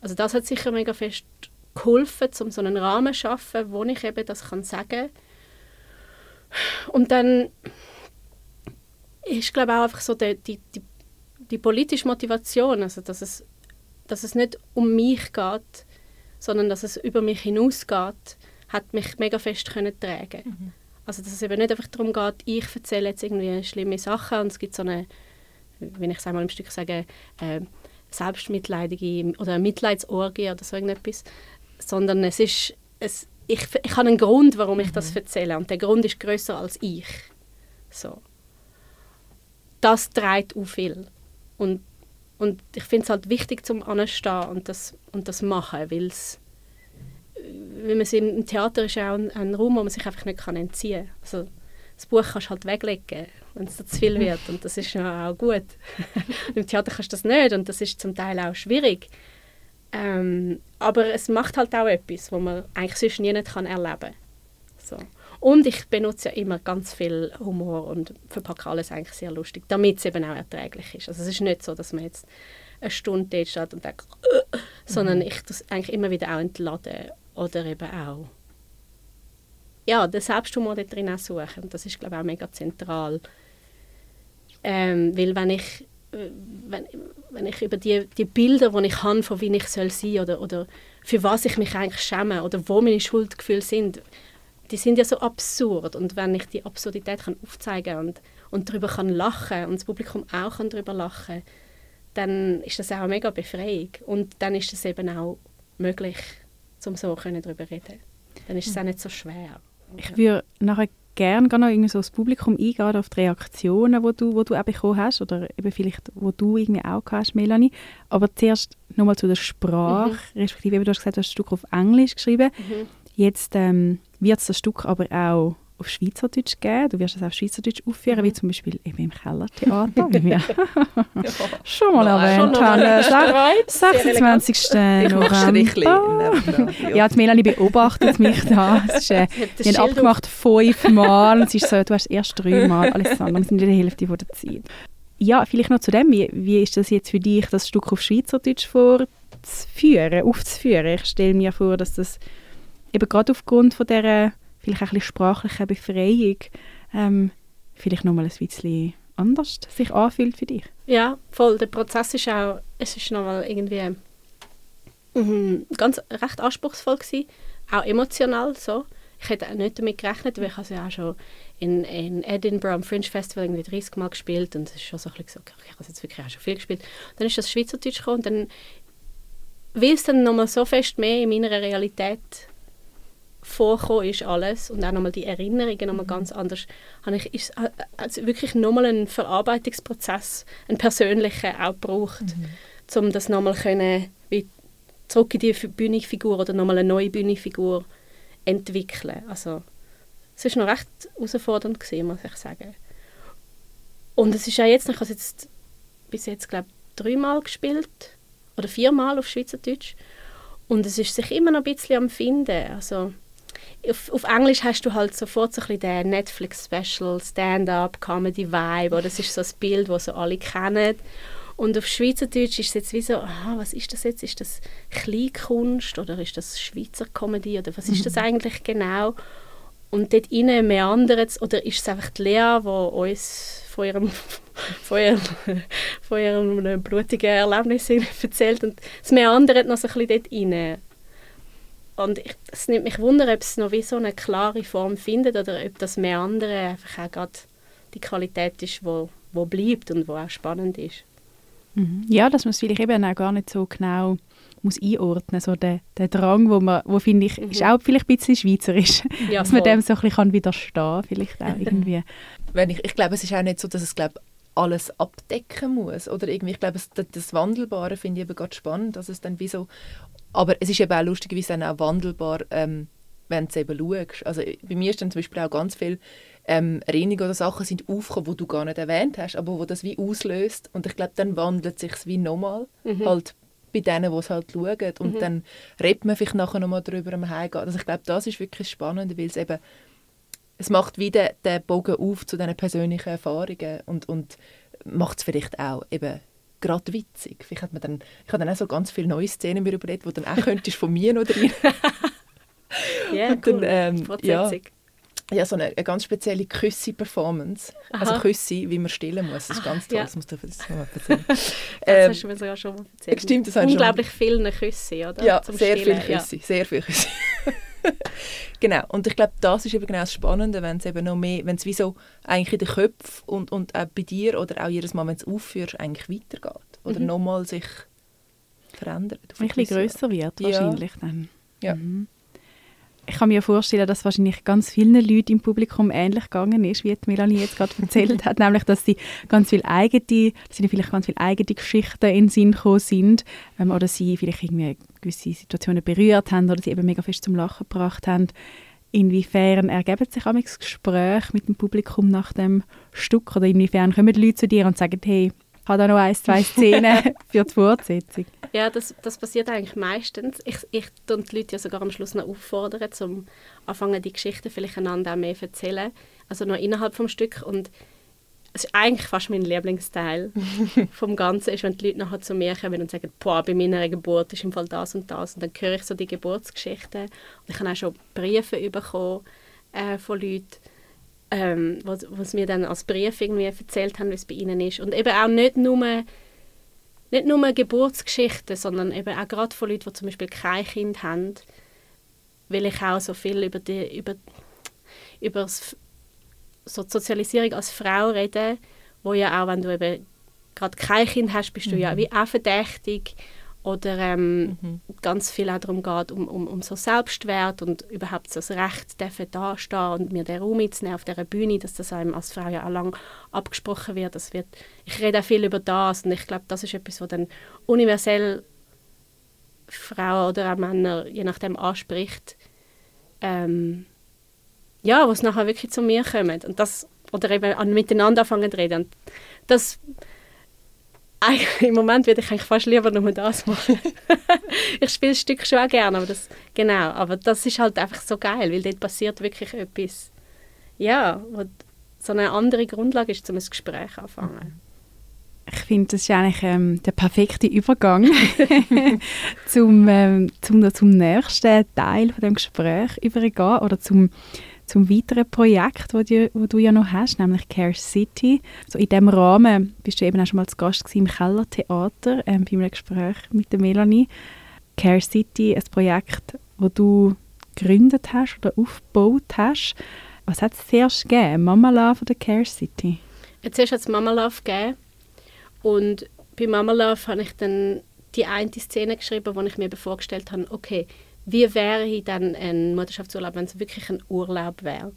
Also das hat sicher mega fest geholfen, um so einen Rahmen zu schaffen, wo ich eben das kann sagen Und dann ist, glaube ich, auch einfach so die, die, die, die politische Motivation, also dass es dass es nicht um mich geht, sondern dass es über mich hinausgeht, hat mich mega fest können tragen. Mhm. Also dass es eben nicht einfach darum geht, ich erzähle jetzt irgendwie schlimme Sachen und es gibt so eine, wenn ich es einmal im Stück sage, äh, selbstmitleidige oder Mitleidsorgie oder so irgendetwas, sondern es ist, es, ich, ich habe einen Grund, warum ich mhm. das erzähle und der Grund ist größer als ich. So. Das trägt auch viel. Und und ich finde es halt wichtig, zum anstehen und das, und das machen, weil es weil man im Theater ist auch ein, ein, Raum, wo man sich einfach nicht kann entziehen kann. Also, das Buch kannst du halt weglegen, wenn es zu viel wird und das ist ja auch gut. (laughs) Im Theater kannst du das nicht und das ist zum Teil auch schwierig. Ähm, aber es macht halt auch etwas, was man eigentlich sonst nie nicht kann erleben kann. So. Und ich benutze ja immer ganz viel Humor und verpacke alles eigentlich sehr lustig, damit es eben auch erträglich ist. Also es ist nicht so, dass man jetzt eine Stunde dort steht und denkt, äh, (clears throat) sondern mhm. ich das eigentlich immer wieder auch entladen oder eben auch ja, den Selbsthumor dort drin auch suchen. Und das ist, glaube ich, auch mega zentral. Ähm, weil wenn ich, wenn, wenn ich über die, die Bilder, die ich habe, von wie ich soll sein oder, oder für was ich mich eigentlich schäme oder wo meine Schuldgefühle sind, die sind ja so absurd und wenn ich die Absurdität kann aufzeigen und, und darüber kann lachen und das Publikum auch kann darüber lachen dann ist das auch eine mega Befreiung. Und dann ist es eben auch möglich, um so darüber zu reden. Dann ist es auch nicht so schwer. Ich würde nachher gerne noch irgendwie so das Publikum eingehen, auf die Reaktionen, die du, wo du auch bekommen hast oder eben vielleicht, wo du irgendwie auch hast, Melanie. Aber zuerst nochmal zu der Sprache, mhm. respektive, wie du hast gesagt, du hast das Stück auf Englisch geschrieben. Mhm. Jetzt ähm, wird es das Stück aber auch auf Schweizerdeutsch geben. Du wirst es auf Schweizerdeutsch aufführen, mhm. wie zum Beispiel eben im Kellertheater, (laughs) wie wir schon mal erwähnt haben. 26. November. Ja, die Melanie beobachtet mich da. Es ist, äh, wir haben abgemacht fünfmal. Es ist so, du hast erst dreimal. Alles andere, wir sind in der Hälfte der Zeit. Ja, vielleicht noch zu dem. Wie, wie ist das jetzt für dich, das Stück auf Schweizerdeutsch vorzuführen, aufzuführen? Ich stelle mir vor, dass das eben gerade aufgrund von dieser vielleicht auch ein bisschen sprachliche Befreiung ähm, vielleicht nochmal ein bisschen anders sich anfühlt für dich. Ja, voll. Der Prozess ist auch, es ist nochmal irgendwie mhm, ganz recht anspruchsvoll gewesen, auch emotional so. Ich hätte auch nicht damit gerechnet, weil ich also ja auch schon in, in Edinburgh am Fringe Festival irgendwie 30 Mal gespielt und es ist schon so ein bisschen okay, ich habe jetzt wirklich auch schon viel gespielt. Dann ist das Schweizerdeutsch gekommen und dann, weil es dann nochmal so fest mehr in meiner Realität vorgekommen ist alles und auch nochmal die Erinnerungen nochmal ganz anders, habe ich ist, also wirklich nochmal einen Verarbeitungsprozess, einen persönlichen auch gebraucht, mhm. um das nochmal können, wie zurück in die Bühnenfigur oder nochmal eine neue Bühnenfigur entwickeln. Also es ist noch recht herausfordernd gewesen, muss ich sagen. Und es ist auch jetzt, ich habe jetzt bis jetzt glaube dreimal gespielt oder viermal auf Schweizerdeutsch und es ist sich immer noch ein bisschen am finden. Also auf, auf Englisch hast du halt sofort so ein bisschen den Netflix-Special, Stand-up, Comedy-Vibe, oder das ist so das Bild, das so alle kennen. Und auf Schweizerdeutsch ist es jetzt wie so, aha, was ist das jetzt? Ist das Kleinkunst oder ist das Schweizer Comedy oder was ist das mhm. eigentlich genau? Und dort innen meandert es, oder ist es einfach die Lea, die uns von ihrem, (laughs) von ihrem, (laughs) von ihrem blutigen Erlebnis (laughs) erzählt und es meandert noch so ein bisschen dort rein. Und ich, es nimmt mich wunder, ob es noch wie so eine klare Form findet oder ob das mehr andere einfach auch gerade die Qualität ist, wo, wo bleibt und wo auch spannend ist. Mhm. Ja, dass man es vielleicht eben auch gar nicht so genau muss einordnen so der, der Drang, wo man, wo finde ich, mhm. ist auch vielleicht ein bisschen schweizerisch, (laughs) ja, dass man dem so ein bisschen widerstehen kann, vielleicht auch irgendwie. (laughs) Wenn ich, ich glaube, es ist auch nicht so, dass es glaube alles abdecken muss oder irgendwie, ich glaube, das, das Wandelbare finde ich eben gerade spannend, dass es dann wie so aber es ist eben auch lustigerweise dann auch wandelbar, ähm, wenn du es eben schaust. Also bei mir ist dann zum Beispiel auch ganz viel ähm, Erinnerungen oder Sachen sind aufgekommen, die du gar nicht erwähnt hast, aber wo das wie auslöst. Und ich glaube, dann wandelt sich wie nochmal. Mhm. Halt bei denen, die es halt schauen. Und mhm. dann redet man vielleicht nachher nochmal darüber am Heimgehen. Also ich glaube, das ist wirklich spannend, weil es eben es macht wieder den Bogen auf zu diesen persönlichen Erfahrungen und, und macht es vielleicht auch eben gerade witzig. Vielleicht hat man dann, ich habe dann auch so ganz viele neue Szenen mir überlegt, die dann auch könntest von mir noch drin. (laughs) yeah, cool. dann, ähm, ja, ja, so eine, eine ganz spezielle Küssi-Performance. Also Küssi, wie man stillen muss. Das ist ganz toll. Ja. Das musst du das mal (laughs) erzählen. das ähm, hast du mir sogar schon mal erzählt. Stimmt, das Unglaublich viele Küsse, oder? Ja, Zum sehr viele Küsse. Ja. Sehr viele Küsse. (laughs) genau. Und ich glaube, das ist eben genau das Spannende, wenn es eben noch mehr, wenn es wie so eigentlich in den Köpfen und, und auch bei dir oder auch jedes Mal, wenn du es aufführst, eigentlich weitergeht. Oder mhm. nochmal sich verändert. Ein bisschen grösser wird wahrscheinlich ja. dann. Ja. Mhm ich kann mir vorstellen, dass wahrscheinlich ganz vielen Leuten im Publikum ähnlich gegangen ist, wie Melanie jetzt gerade erzählt (laughs) hat, nämlich, dass sie ganz viel eigene, dass ihnen vielleicht ganz viele eigene Geschichten in den Sinn gekommen sind ähm, oder sie vielleicht irgendwie gewisse Situationen berührt haben oder sie eben mega fest zum Lachen gebracht haben. Inwiefern ergeben sich auch Gespräche mit dem Publikum nach dem Stück oder inwiefern kommen die Leute zu dir und sagen, hey, ich habe da noch ein, zwei Szenen (laughs) für die Fortsetzung? Ja, das, das passiert eigentlich meistens. Ich, ich tue die Leute ja sogar am Schluss noch auffordern, um anfangen, die Geschichten vielleicht einander auch mehr zu erzählen. Also noch innerhalb vom Stück. Und es ist eigentlich fast mein Lieblingsteil (laughs) vom Ganzen, ist, wenn die Leute nachher zu mir kommen und sagen, boah, bei meiner Geburt ist im Fall das und das. Und dann höre ich so die Geburtsgeschichten. Und ich habe auch schon Briefe bekommen äh, von Leuten, ähm, was, was mir dann als Brief irgendwie erzählt haben, wie es bei ihnen ist. Und eben auch nicht nur nicht nur Geburtsgeschichten, sondern eben auch gerade von Leuten, die zum Beispiel kein Kind haben, will ich auch so viel über die, über, über so die Sozialisierung als Frau reden, wo ja auch, wenn du eben gerade kein Kind hast, bist du ja Mhm. wie auch verdächtig oder ähm, Mhm. ganz viel auch darum geht, um, um, um so Selbstwert und überhaupt so das Recht dürfen dastehen und mir den Raum einzunehmen auf dieser Bühne, dass das einem als Frau ja auch lang abgesprochen wird. Das wird ich rede auch viel über das und ich glaube, das ist etwas, was dann universell Frauen oder auch Männer je nachdem anspricht. Ähm, ja, was nachher wirklich zu mir kommen und das oder eben an miteinander anfangen zu reden. Und das im Moment würde ich eigentlich fast lieber nur das machen. (laughs) ich spiele das Stück schon auch gerne, aber das, genau, aber das ist halt einfach so geil, weil dort passiert wirklich etwas, ja, wo so eine andere Grundlage ist, um ein Gespräch anfangen. Ich finde, das ist eigentlich ähm, der perfekte Übergang (laughs) zum, ähm, zum, zum nächsten Teil von dem Gespräch übergehen oder zum, zum weiteren Projekt, wo du, wo du ja noch hast, nämlich Care City. So in dem Rahmen bist du eben auch schon mal zu Gast im Kellertheater ähm, bei einem Gespräch mit der Melanie. Care City, ein Projekt, wo du gegründet hast oder aufgebaut hast. Was hat es zuerst gegeben? Mama Love oder Care City? Hast du jetzt Mama Love gegeben und bei Mama Love habe ich dann die eine Szene geschrieben, wo ich mir vorgestellt habe, okay, wie wäre dann ein Mutterschaftsurlaub, wenn es wirklich ein Urlaub wäre?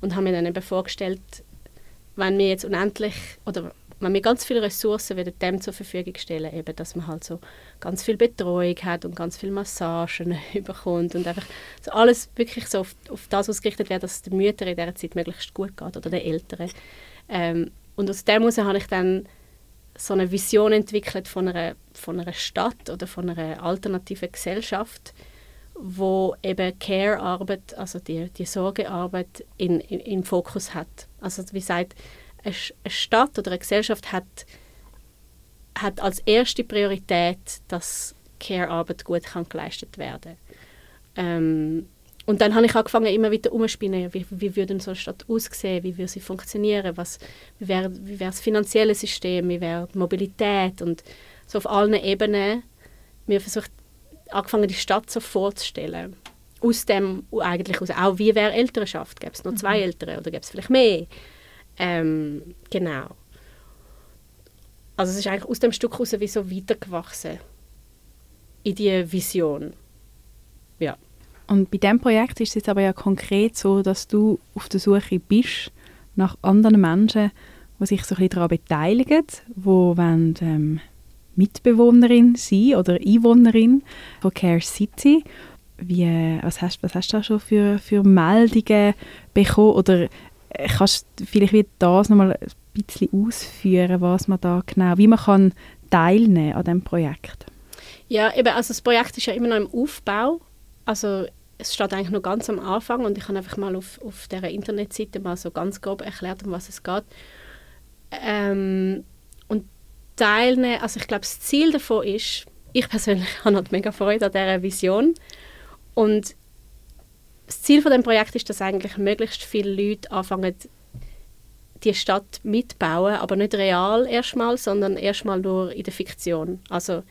Und habe mir dann eben vorgestellt, wenn wir jetzt unendlich oder wenn wir ganz viele Ressourcen wieder dem zur Verfügung stellen, eben, dass man halt so ganz viel Betreuung hat und ganz viel Massagen (laughs) bekommt und einfach so alles wirklich so auf, auf das ausgerichtet wird, dass es den Müttern in dieser Zeit möglichst gut geht oder den Eltern. Ähm, und aus dem heraus habe ich dann so eine Vision entwickelt von einer, von einer Stadt oder von einer alternativen Gesellschaft, wo eben Care-Arbeit, also die, die Sorgearbeit in, in, im Fokus hat. Also wie gesagt, eine, Stadt oder eine Gesellschaft hat, hat als erste Priorität, dass Care-Arbeit gut kann geleistet werden ähm, und dann habe ich angefangen, immer wieder umzuspinnen, wie, wie würde so eine Stadt aussehen, wie würde sie funktionieren, was, wie wäre wie wäre das finanzielle System, wie wäre die Mobilität und so auf allen Ebenen mir versucht, angefangen, die Stadt so vorzustellen. Aus dem eigentlich aus, auch wie wäre Elternschaft, gäbe es nur zwei Eltern oder gäbe es vielleicht mehr? Ähm, genau. Also es ist eigentlich aus dem Stück heraus wie so weitergewachsen in die Vision. Ja. Und bei diesem Projekt ist es jetzt aber ja konkret so, dass du auf der Suche bist nach anderen Menschen, die sich so ein bisschen daran beteiligen, die wollen, ähm, Mitbewohnerin sein oder Einwohnerin von Care City. Wie, was, hast, was hast du da schon für, für Meldungen bekommen? Oder äh, kannst du vielleicht wieder das nochmal ein bisschen ausführen, was man da genau, wie man kann teilnehmen an diesem Projekt? Ja, eben, also das Projekt ist ja immer noch im Aufbau. Also es steht eigentlich noch ganz am Anfang und ich habe einfach mal auf, auf dieser Internetseite mal so ganz grob erklärt, um was es geht. Ähm, teilnehmen, also ich glaube, das Ziel davon ist, ich persönlich (laughs) habe halt mega Freude an dieser Vision und das Ziel von dem Projekt ist, dass eigentlich möglichst viele Leute anfangen, die Stadt mitbauen, aber nicht real erstmal, sondern erstmal nur in der Fiktion, also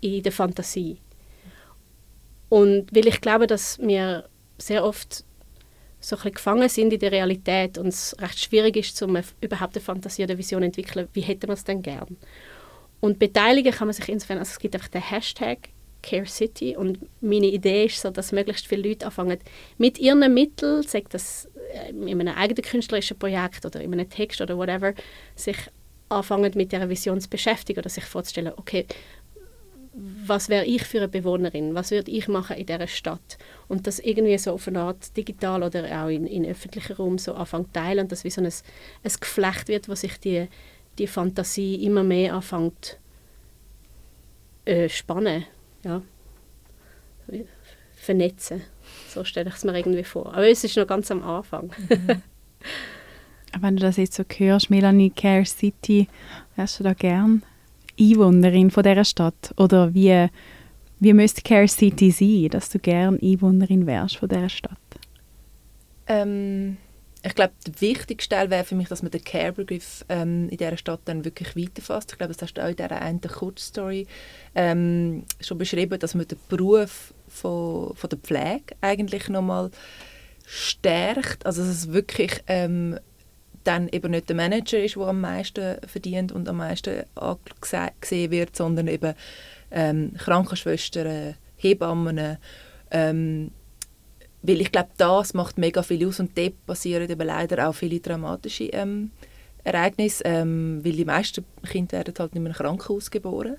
in der Fantasie. Und weil ich glaube, dass wir sehr oft so ein bisschen gefangen sind in der Realität und es recht schwierig ist, um überhaupt eine Fantasie oder Vision zu entwickeln, wie hätte man es denn gern? Und beteiligen kann man sich insofern, also es gibt einfach den Hashtag Care City und meine Idee ist so, dass möglichst viele Leute anfangen, mit ihren Mitteln, sei das äh, in einem eigenen künstlerischen Projekt oder in einem Text oder whatever, sich anfangen mit dieser Vision zu beschäftigen oder sich vorzustellen, okay, was wäre ich für eine Bewohnerin, was würde ich machen in dieser Stadt? Und das irgendwie so auf eine Art digital oder auch in, in öffentlichen Raum so anfangen teilen und dass wie so ein, ein Geflecht wird, wo sich die, die Fantasie immer mehr anfängt äh, spannen, ja, vernetzen, so stelle ich es mir irgendwie vor. Aber es ist noch ganz am Anfang. Wenn du das jetzt so hörst, Melanie Care City, wärst du da gern Einwohnerin von dieser Stadt? Oder wie, wie müsste Care City sein, dass du gern Einwohnerin wärst von dieser Stadt? Ähm, ich glaube, der wichtigste Teil wäre für mich, dass man den Care-Begriff ähm, in dieser Stadt dann wirklich weiterfasst. Ich glaube, das hast du auch in dieser einen Kurzstory ähm, schon beschrieben, dass man den Beruf von, von der Pflege eigentlich nochmal stärkt. Also dass es wirklich ähm, dann eben nicht der Manager ist, der am meisten verdient und am meisten gesehen wird, sondern eben ähm, Krankenschwestern, Hebammen, ähm, weil ich glaube, das macht mega viel aus und dort passieren eben leider auch viele dramatische ähm, Ereignisse, ähm, weil die meisten Kinder werden halt in einem Krankenhaus geboren.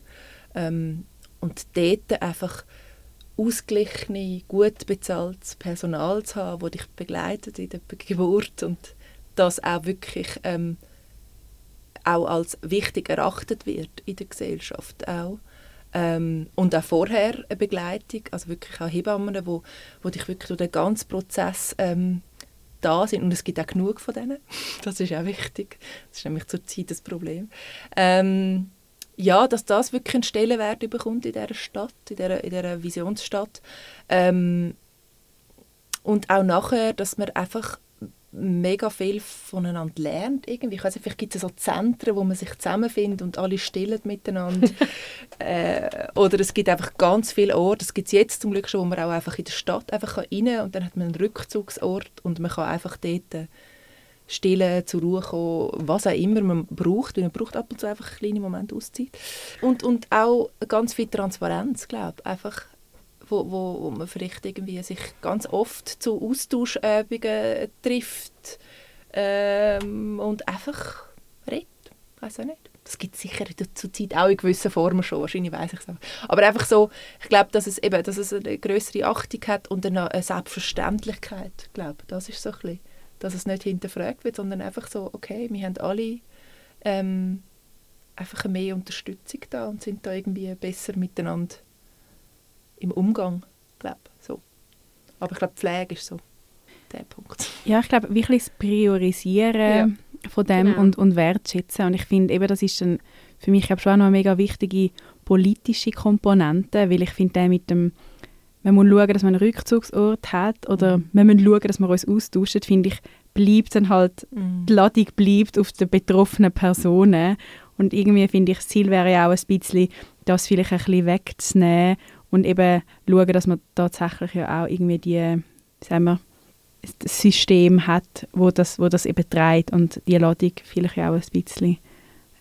Ähm, und dort einfach ausgeglichene, gut bezahltes Personal zu haben, das dich begleitet in der Geburt und das auch wirklich ähm, auch als wichtig erachtet wird in der Gesellschaft auch. Ähm, und auch vorher eine Begleitung, also wirklich auch Hebammen, wo, wo dich wirklich durch den ganzen Prozess ähm, da sind. Und es gibt auch genug von denen. (laughs) Das ist auch wichtig. Das ist nämlich zurzeit das Problem. Ähm, ja, dass das wirklich einen Stellenwert bekommt in dieser Stadt, in dieser, in dieser Visionsstadt. Ähm, und auch nachher, dass man einfach mega viel voneinander lernt. Irgendwie. Ich weiß nicht, vielleicht gibt es so Zentren, wo man sich zusammenfindet und alle stillen miteinander. (laughs) äh, oder es gibt einfach ganz viele Orte, das gibt es jetzt zum Glück schon, wo man auch einfach in der Stadt einfach rein kann und dann hat man einen Rückzugsort und man kann einfach dort äh, stillen, zur Ruhe kommen, was auch immer man braucht. man braucht ab und zu einfach einen kleinen Moment Auszeit. Und, und auch ganz viel Transparenz, glaube ich. Einfach wo, wo, wo man vielleicht irgendwie sich ganz oft zu Austauschübungen trifft ähm, und einfach redet. Weiß auch nicht. Das gibt es sicher zur Zeit auch in gewissen Formen schon, wahrscheinlich weiß ich es Aber einfach so, ich glaube, dass es eben, dass es eine größere Achtung hat und eine, Selbstverständlichkeit, ich glaube, das ist so ein bisschen, dass es nicht hinterfragt wird, sondern einfach so, okay, wir haben alle ähm, einfach mehr Unterstützung da und sind da irgendwie besser miteinander im Umgang, glaube so. Aber ich glaube, Pflege ist so der Punkt. Ja, ich glaube, wirklich das Priorisieren ja. von dem genau. und, und Wertschätzen. Und ich finde, eben, das ist dann für mich schon auch noch eine mega wichtige politische Komponente, weil ich finde, mit dem man muss schauen, dass man einen Rückzugsort hat oder mhm. man muss schauen, dass wir uns austauschen, finde ich, bleibt dann halt, mhm. die Ladung bleibt auf den betroffenen Personen und irgendwie finde ich, das Ziel wäre ja auch ein bisschen, das vielleicht ein bisschen wegzunehmen und eben schauen, dass man tatsächlich ja auch irgendwie die, sagen wir, das System hat, wo das, wo das eben trägt und die Ladung vielleicht auch ein bisschen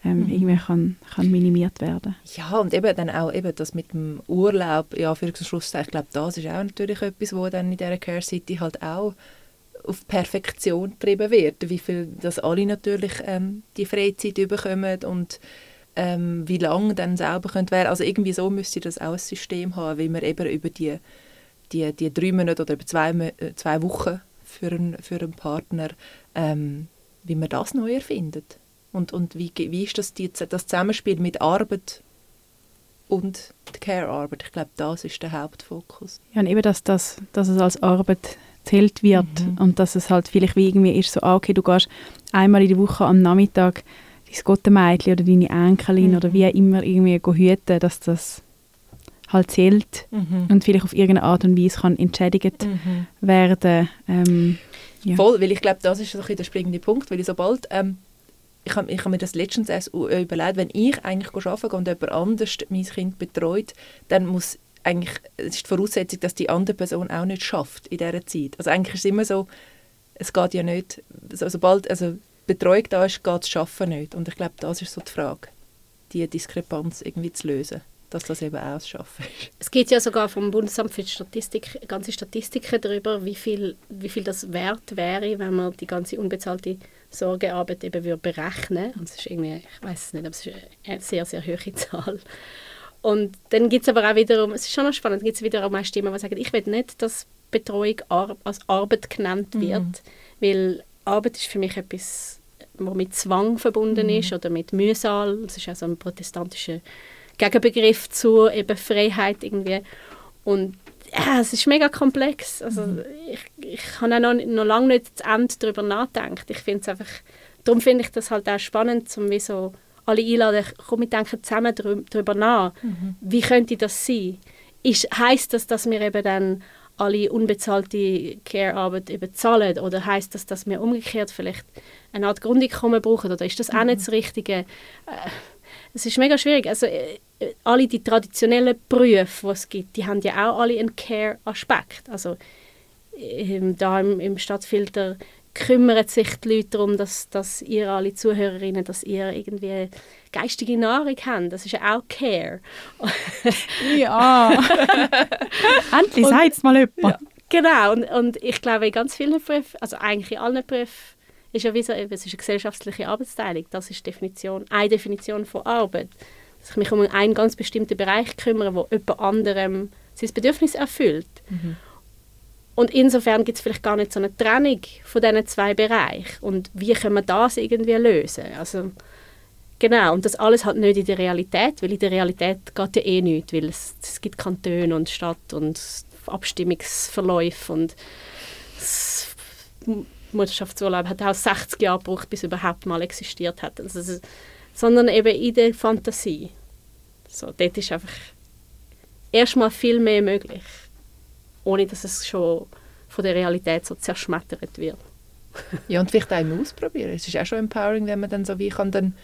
ähm, mhm. irgendwie kann, kann minimiert werden. Ja, und eben dann auch eben das mit dem Urlaub, ja, für Schluss, ich glaube, das ist auch natürlich etwas, wo dann in dieser Care City halt auch auf Perfektion getrieben wird, wie viel dass alle natürlich ähm, die Freizeit bekommen und ähm, wie lange dann selber könnte werden. Also irgendwie so müsste das auch ein System haben, wie man eben über die, die, die drei Monate oder über zwei, äh, zwei Wochen für einen, für einen Partner, ähm, wie man das neu erfindet. Und, und wie, wie ist das, die, das Zusammenspiel mit Arbeit und der Care-Arbeit? Ich glaube, das ist der Hauptfokus. Ja, und eben, dass, das, dass es als Arbeit zählt wird mhm. und dass es halt vielleicht wie irgendwie ist so, ah, okay, du gehst einmal in der Woche am Nachmittag dein Gottemädchen oder deine Enkelin mhm. oder wie immer irgendwie hüten, dass das halt zählt mhm. und vielleicht auf irgendeine Art und Weise kann entschädigt mhm. werden. Ähm, ja. Voll, weil ich glaube, das ist so der springende Punkt, weil ich sobald, ähm, ich habe ich hab mir das letztens erst überlegt, wenn ich eigentlich arbeiten gehe und jemand anders mein Kind betreut, dann muss eigentlich, es ist die Voraussetzung, dass die andere Person auch nicht schafft in dieser Zeit. Also eigentlich ist es immer so, es geht ja nicht, so, sobald, also Betreuung da ist, geht das Arbeiten nicht. Und ich glaube, das ist so die Frage, diese Diskrepanz irgendwie zu lösen dass das eben auch das Schaffen ist. Es gibt ja sogar vom Bundesamt für Statistik ganze Statistiken darüber, wie viel, wie viel das wert wäre, wenn man die ganze unbezahlte Sorgearbeit eben würde berechnen würde. Das ist irgendwie, ich weiß es nicht, aber es ist eine sehr, sehr hohe Zahl. Und dann gibt es aber auch wiederum, es ist schon noch spannend, gibt es wiederum auch Stimmen, die sagen, ich will nicht, dass Betreuung als Arbeit genannt wird, mhm. weil Arbeit ist für mich etwas wo mit Zwang verbunden mhm. ist oder mit Mühsal. Das ist also ein protestantischer Gegenbegriff zu eben Freiheit irgendwie. Und ja, es ist mega komplex. Also mhm. ich, ich habe auch noch, noch lange nicht das Ende darüber nachgedacht. Ich finde es einfach, darum finde ich das halt auch spannend, um wie so alle einladen, komm, wir denken zusammen darüber nach. Mhm. Wie könnte das sein? Ist, heisst das, dass wir eben dann alle unbezahlte Care-Arbeit bezahlen? Oder heißt das, dass wir umgekehrt vielleicht eine Art Grundeinkommen brauchen? Oder ist das mhm. auch nicht das Richtige? Äh, es ist mega schwierig. Also, äh, alle die traditionellen Berufe, die es gibt, die haben ja auch alle einen Care-Aspekt. Also, ähm, da im, im Stadtfilter kümmern sich die Leute darum, dass, dass ihr alle Zuhörerinnen, dass ihr irgendwie geistige Nahrung habt. Das ist ja auch Care. ja. (laughs) Endlich sagt es mal jemand. Ja, genau. Und, und ich glaube, in ganz vielen Berufen, also eigentlich in allen Berufen, ist ja wie so, es ist eine gesellschaftliche Arbeitsteilung. Das ist Definition, eine Definition von Arbeit. Dass ich mich um einen ganz bestimmten Bereich kümmere, wo jemand anderem sein Bedürfnis erfüllt. Mhm. Und insofern gibt es vielleicht gar nicht so eine Trennung von diesen zwei Bereichen. Und wie können wir das irgendwie lösen? Also, genau, und das alles halt nicht in der Realität, weil in der Realität geht ja eh nichts, weil es, es gibt Kantone und Stadt und Abstimmungsverläufe und das Mutterschaftsurlaub hat auch 60 Jahre gebraucht, bis es überhaupt mal existiert hat. Also, sondern eben in der Fantasie. So, dort ist einfach erstmal viel mehr möglich ohne dass es schon von der Realität so zerschmettert wird. ja, und vielleicht einmal ausprobieren. Es ist auch schon empowering, wenn man dann so wie kann dann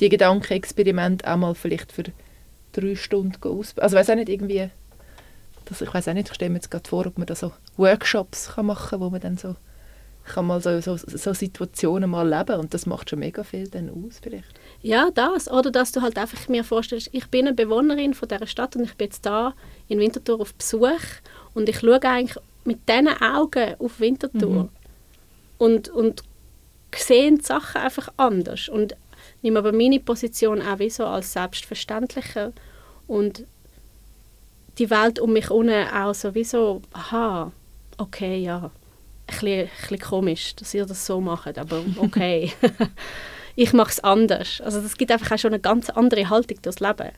die Gedankenexperimente auch mal vielleicht für drei Stunden ausprobieren. Also ich weiß auch nicht, irgendwie, das, ich weiß auch nicht, ich stelle mir jetzt gerade vor, ob man da so Workshops kann machen kann, wo man dann so kann mal so, so, so Situationen mal leben und das macht schon mega viel dann aus vielleicht. Ja, das. Oder dass du halt einfach mir vorstellst, ich bin eine Bewohnerin von dieser Stadt und ich bin jetzt da in Winterthur auf Besuch und ich schaue eigentlich mit diesen Augen auf Winterthur mhm. und, und sehe die Sachen einfach anders und nehme aber meine Position auch wie so als selbstverständlicher und die Welt um mich herum auch sowieso, aha, okay, ja, ein bisschen, ein bisschen komisch, dass ihr das so macht, aber okay. (laughs) ich mache es anders. Also das gibt einfach auch schon eine ganz andere Haltung durchs Leben.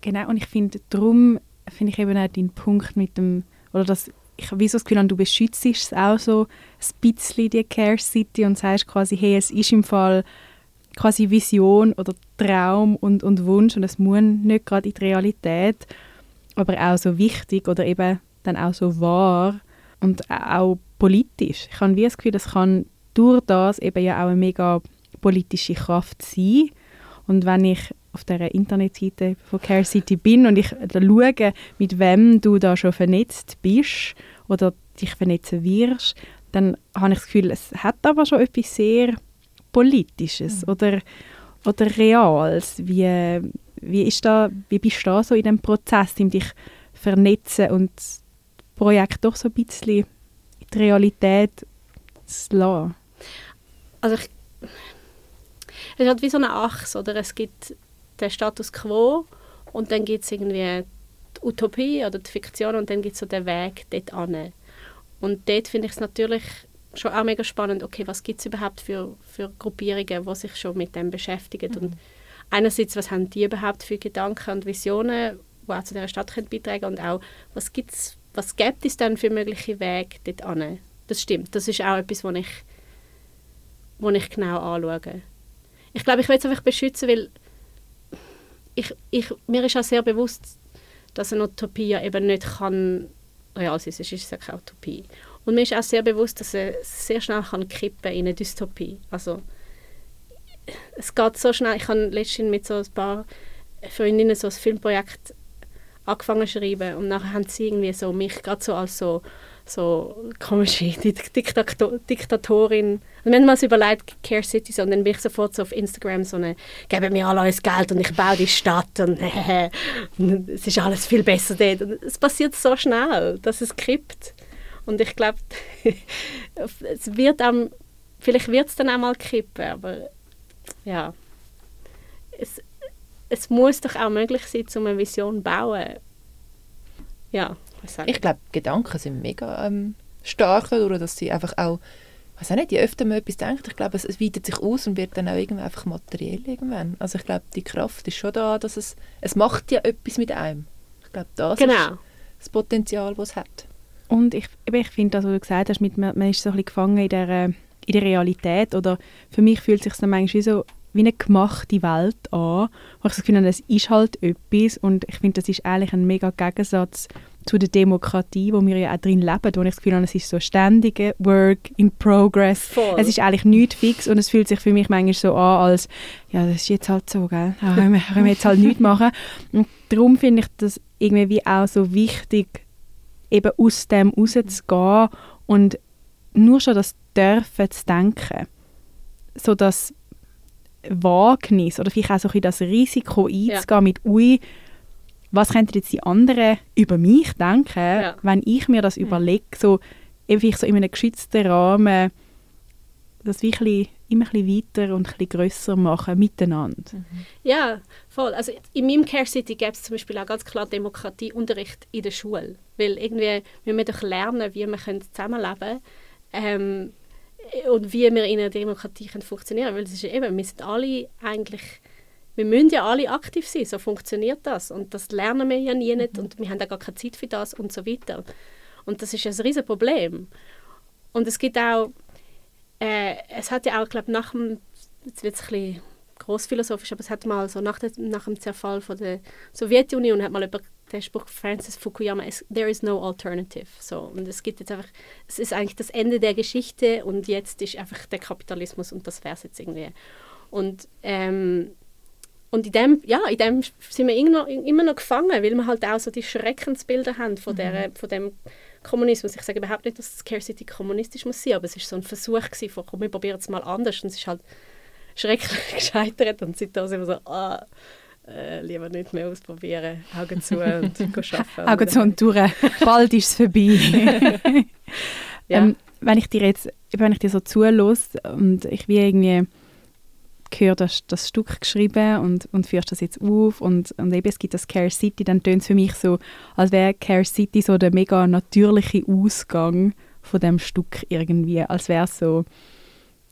Genau, und ich finde, darum finde ich eben auch deinen Punkt mit dem, oder das, ich habe so das Gefühl, du beschützt es auch so ein bisschen die Care City und sagst quasi, hey, es ist im Fall quasi Vision oder Traum und, und Wunsch und es muss nicht gerade in die Realität, aber auch so wichtig oder eben dann auch so wahr und auch politisch. Ich habe wie das Gefühl, das kann durch das eben ja auch eine mega politische Kraft sein und wenn ich auf der Internetseite von Care City bin und ich da schaue, mit wem du da schon vernetzt bist oder dich vernetzen wirst, dann habe ich das Gefühl, es hat aber schon etwas sehr Politisches mhm. oder, oder Reales. Wie, wie, ist da, wie bist du da so in dem Prozess, in dich vernetzen und das Projekt doch so ein bisschen in die Realität zu lassen? Also ich, es hat wie so eine Achse, oder? Es gibt den Status quo und dann gibt es irgendwie die Utopie oder die Fiktion und dann gibt es so den Weg dort an. Und dort finde ich es natürlich schon auch mega spannend, okay, was gibt es überhaupt für, für Gruppierungen, die sich schon mit dem beschäftigen mhm. und einerseits, was haben die überhaupt für Gedanken und Visionen, die auch zu dieser Stadt können beitragen und auch, was gibt's, was gibt es dann für mögliche Wege dort an? Das stimmt, das ist auch etwas, was ich, wo ich genau anschaue. Ich glaube, ich will es einfach beschützen, weil ich, ich, mir ist auch sehr bewusst, dass eine Utopie ja eben nicht kann real sein, es ist eine Utopie. Und mir ist auch sehr bewusst, dass es sehr schnell kann kippen in eine Dystopie. Also es geht so schnell. Ich habe letztens mit so ein paar Freundinnen so ein Filmprojekt angefangen zu schreiben und nachher haben sie irgendwie so mich gerade so als so so komische (laughs) Diktator Diktatorin. Und wenn man sich überlegt, Care City, so, und dann bin ich sofort so auf Instagram so eine, geben mir alle alles Geld und ich baue die Stadt und, (laughs) und es ist alles viel besser dort. Und es passiert so schnell, dass es kippt. Und ich glaube, (laughs) es wird am, vielleicht wird es dann auch mal kippen, aber ja, es, es muss doch auch möglich sein, um eine Vision zu bauen. Ja sagen. Ich glaube, Gedanken sind mega ähm, stark dadurch, dass sie einfach auch, weiß auch nicht, je öfter man etwas denkt, ich glaube, es, es weitet sich aus und wird dann auch irgendwann einfach materiell irgendwann. Also ich glaube, die Kraft ist schon da, dass es, es macht ja etwas mit einem. Ich glaube, das genau. ist das Potenzial, das es hat. Und ich, ich finde das, was du gesagt hast, mit, man, ist so ein bisschen gefangen in der, in der Realität oder für mich fühlt es sich dann manchmal wie so wie eine gemachte Welt an, wo ich das Gefühl habe, es ist halt etwas und ich finde, das ist eigentlich ein mega Gegensatz zu der Demokratie, wo wir ja auch drin leben, wo ich das Gefühl habe, es ist so ständige Work in Progress. Voll. Es ist eigentlich nichts fix und es fühlt sich für mich manchmal so an, als ja, das ist jetzt halt so, gell? Ja, können, wir, können wir jetzt halt nichts machen. Und darum finde ich das irgendwie auch so wichtig, eben aus dem rauszugehen und nur schon das Dürfen zu denken, so das Wagnis oder vielleicht auch so ein bisschen das Risiko einzugehen Ja. mit «Ui, was könnten jetzt die anderen über mich denken, Ja. wenn ich mir das überlege?» so, eben vielleicht so in einem geschützten Rahmen das wirklich immer ein bisschen weiter und ein bisschen grösser machen miteinander. Ja, voll. Also in meinem Care City gäbe es zum Beispiel auch ganz klar Demokratieunterricht in der Schule. Weil irgendwie, wir müssen doch lernen, wie wir können zusammenleben können ähm, und wie wir in einer Demokratie können funktionieren können. Weil es ist eben, wir sind alle eigentlich, wir müssen ja alle aktiv sein, so funktioniert das. Und das lernen wir ja nie nicht und wir haben auch gar keine Zeit für das und so weiter. Und das ist ein riesen Problem. Und es gibt auch, äh, es hat ja auch, glaube nach dem, jetzt wird es ein bisschen großphilosophisch, aber es hat mal so nach, der, nach dem Zerfall von der Sowjetunion hat mal über den Spruch Francis Fukuyama, es- there is no alternative. So, und es gibt jetzt einfach, es ist eigentlich das Ende der Geschichte und jetzt ist einfach der Kapitalismus und das wäre es jetzt irgendwie. Und, ähm, und in dem, ja, in dem sind wir immer noch, immer noch gefangen, weil wir halt auch so die Schreckensbilder haben von, der, von dem Kommunismus. Ich sage überhaupt nicht, dass das Care City kommunistisch muss sein, aber es war so ein Versuch gewesen von, komm, wir probieren es mal anders und es ist halt schrecklich (laughs) gescheitert und seitdem sind wir so, ah, äh, lieber nicht mehr ausprobieren, Augen zu und (laughs) arbeiten. Augen zu und durch, bald ist es vorbei. (laughs) Ja. ähm, wenn ich dir jetzt, wenn ich dir so zuhöre und ich wie irgendwie höre, dass das Stück geschrieben und, und führst das jetzt auf und, und eben es gibt das Care City, dann tönt es für mich so, als wäre Care City so der mega natürliche Ausgang von dem Stück irgendwie, als wäre es so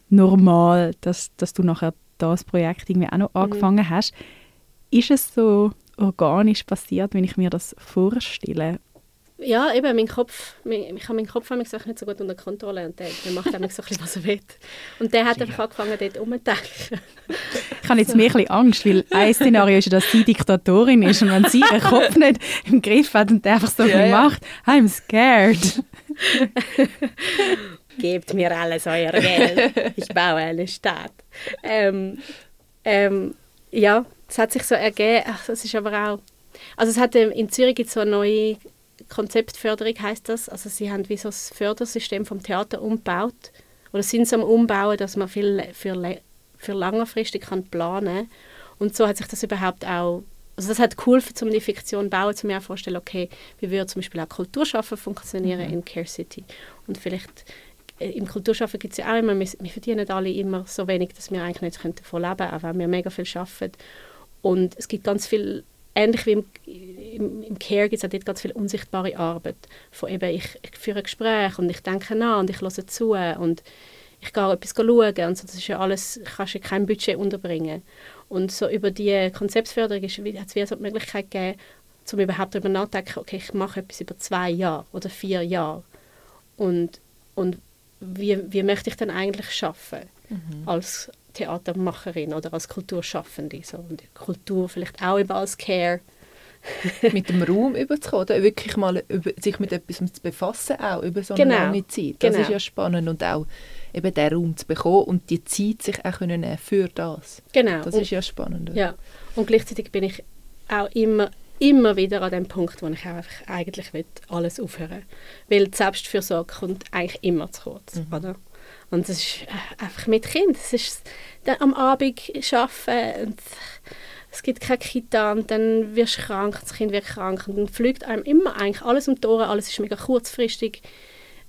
normal, dass, dass du nachher das Projekt irgendwie auch noch angefangen hast. Ist es so organisch passiert, wenn ich mir das vorstelle? Ja, eben, mein Kopf, mein, ich habe meinen Kopf nicht so gut unter Kontrolle und der, der macht manchmal so ein bisschen, was er will. Und der hat einfach angefangen, dort umzudenken. Ich habe jetzt mehr ein bisschen Angst, weil (laughs) ein Szenario ist ja, dass sie Diktatorin ist und wenn sie ihren (laughs) Kopf nicht im Griff hat und der einfach so Ja, viel ja. macht, I'm scared. (laughs) Gebt mir alles euer Geld, ich baue eine Stadt. Ähm, ähm, ja, es hat sich so ergeben, das ist aber auch, also es hat, ähm, in Zürich gibt es so eine neue Konzeptförderung, heißt das, also sie haben wie so das Fördersystem vom Theater umgebaut, oder sind sie am Umbauen, dass man viel für, für längerfristig kann planen und so hat sich das überhaupt auch also das hat geholfen, um die Fiktion zu bauen, um mir auch vorstellen, okay, wie würde zum Beispiel auch Kulturschaffen funktionieren in Care City. Und vielleicht äh, im Kulturschaffen gibt es ja auch immer, wir, wir verdienen alle immer so wenig, dass wir eigentlich nicht davon leben können, auch wenn wir mega viel arbeiten. Und es gibt ganz viel, ähnlich wie im, im, im Care gibt es auch dort ganz viel unsichtbare Arbeit. Von eben, ich, ich führe ein Gespräch und ich denke nach und ich höre zu und ich gehe etwas schauen und so, das ist ja alles, kannst du in kein Budget unterbringen. Und so über die Konzeptförderung ist, hat es wie so die Möglichkeit gegeben, um überhaupt darüber nachzudenken, okay, ich mache etwas über zwei Jahre oder vier Jahre. Und, und wie, wie möchte ich denn eigentlich schaffen als Theatermacherin oder als Kulturschaffende? So. Und die Kultur vielleicht auch eben als Care. (laughs) mit dem Raum überzukommen, oder wirklich mal über, sich mit etwas zu befassen, auch über so eine Genau, lange Zeit. Das genau. ist ja spannend und auch eben den Raum zu bekommen und die Zeit sich auch können nehmen für das. Genau. Das Und- ist ja spannend. oder? Ja, und gleichzeitig bin ich auch immer, immer wieder an dem Punkt, wo ich auch einfach eigentlich will, alles aufhören will. die Selbstfürsorge kommt eigentlich immer zu kurz. Oder? Und das ist äh, einfach mit Kind. Es ist dann am Abend arbeiten und es gibt keine Kita und dann wirst du krank, das Kind wird krank und dann fliegt einem immer eigentlich alles um die Ohren, alles ist mega kurzfristig.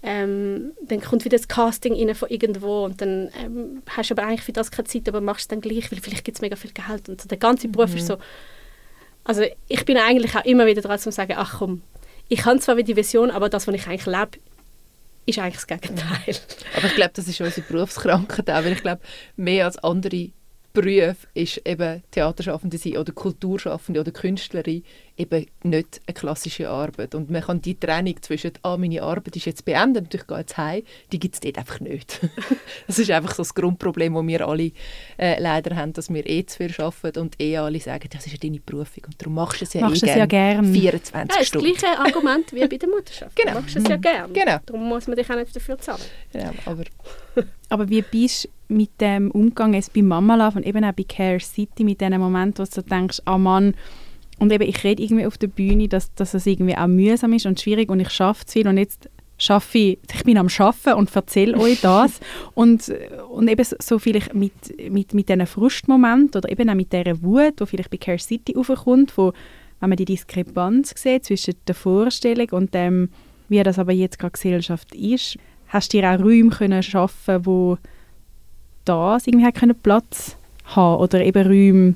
Ähm, dann kommt wieder das Casting rein von irgendwo und dann ähm, hast du aber eigentlich für das keine Zeit, aber machst es dann gleich, weil vielleicht gibt es mega viel Geld und so. der ganze Beruf ist so, also ich bin eigentlich auch immer wieder dran zu sagen, ach komm, ich habe zwar wieder die Vision, aber das, was ich eigentlich lebe, ist eigentlich das Gegenteil. Aber ich glaube, das ist unsere Berufskrankheit auch, weil ich glaube, mehr als andere Berufe ist eben Theaterschaffende sein oder Kulturschaffende oder Künstlerin eben nicht eine klassische Arbeit. Und man kann die Trennung zwischen «Ah, meine Arbeit ist jetzt beendet und ich gehe jetzt heim», die gibt es dort einfach nicht. (laughs) das ist einfach so das Grundproblem, das wir alle äh, leider haben, dass wir eh zu viel arbeiten und eh alle sagen, das ist ja deine Berufung und darum machst du es ja Machst eh es ja gern. 24 Ja, ist das Stunden. gleiche Argument wie bei der Mutterschaft. Genau. Du machst es ja gerne. Genau. Darum muss man dich auch nicht dafür zahlen. Genau, aber (laughs) Aber wie bist du mit dem Umgang jetzt bei Mama Love und eben auch bei Care City mit diesen Momenten, wo du denkst, ah Mann, und eben ich rede irgendwie auf der Bühne, dass, dass es irgendwie auch mühsam ist und schwierig und ich schaffe zu viel und jetzt schaffe ich, ich bin am Schaffen und erzähle euch das. (laughs) Und, und eben so vielleicht mit, mit, mit diesen Frustmomenten oder eben auch mit dieser Wut, die vielleicht bei Care City aufkommt, wo, wenn man die Diskrepanz sieht zwischen der Vorstellung und dem, wie das aber jetzt gerade Gesellschaft ist, hast du dir auch Räume können schaffen, wo das irgendwie hat können Platz haben oder eben Räume,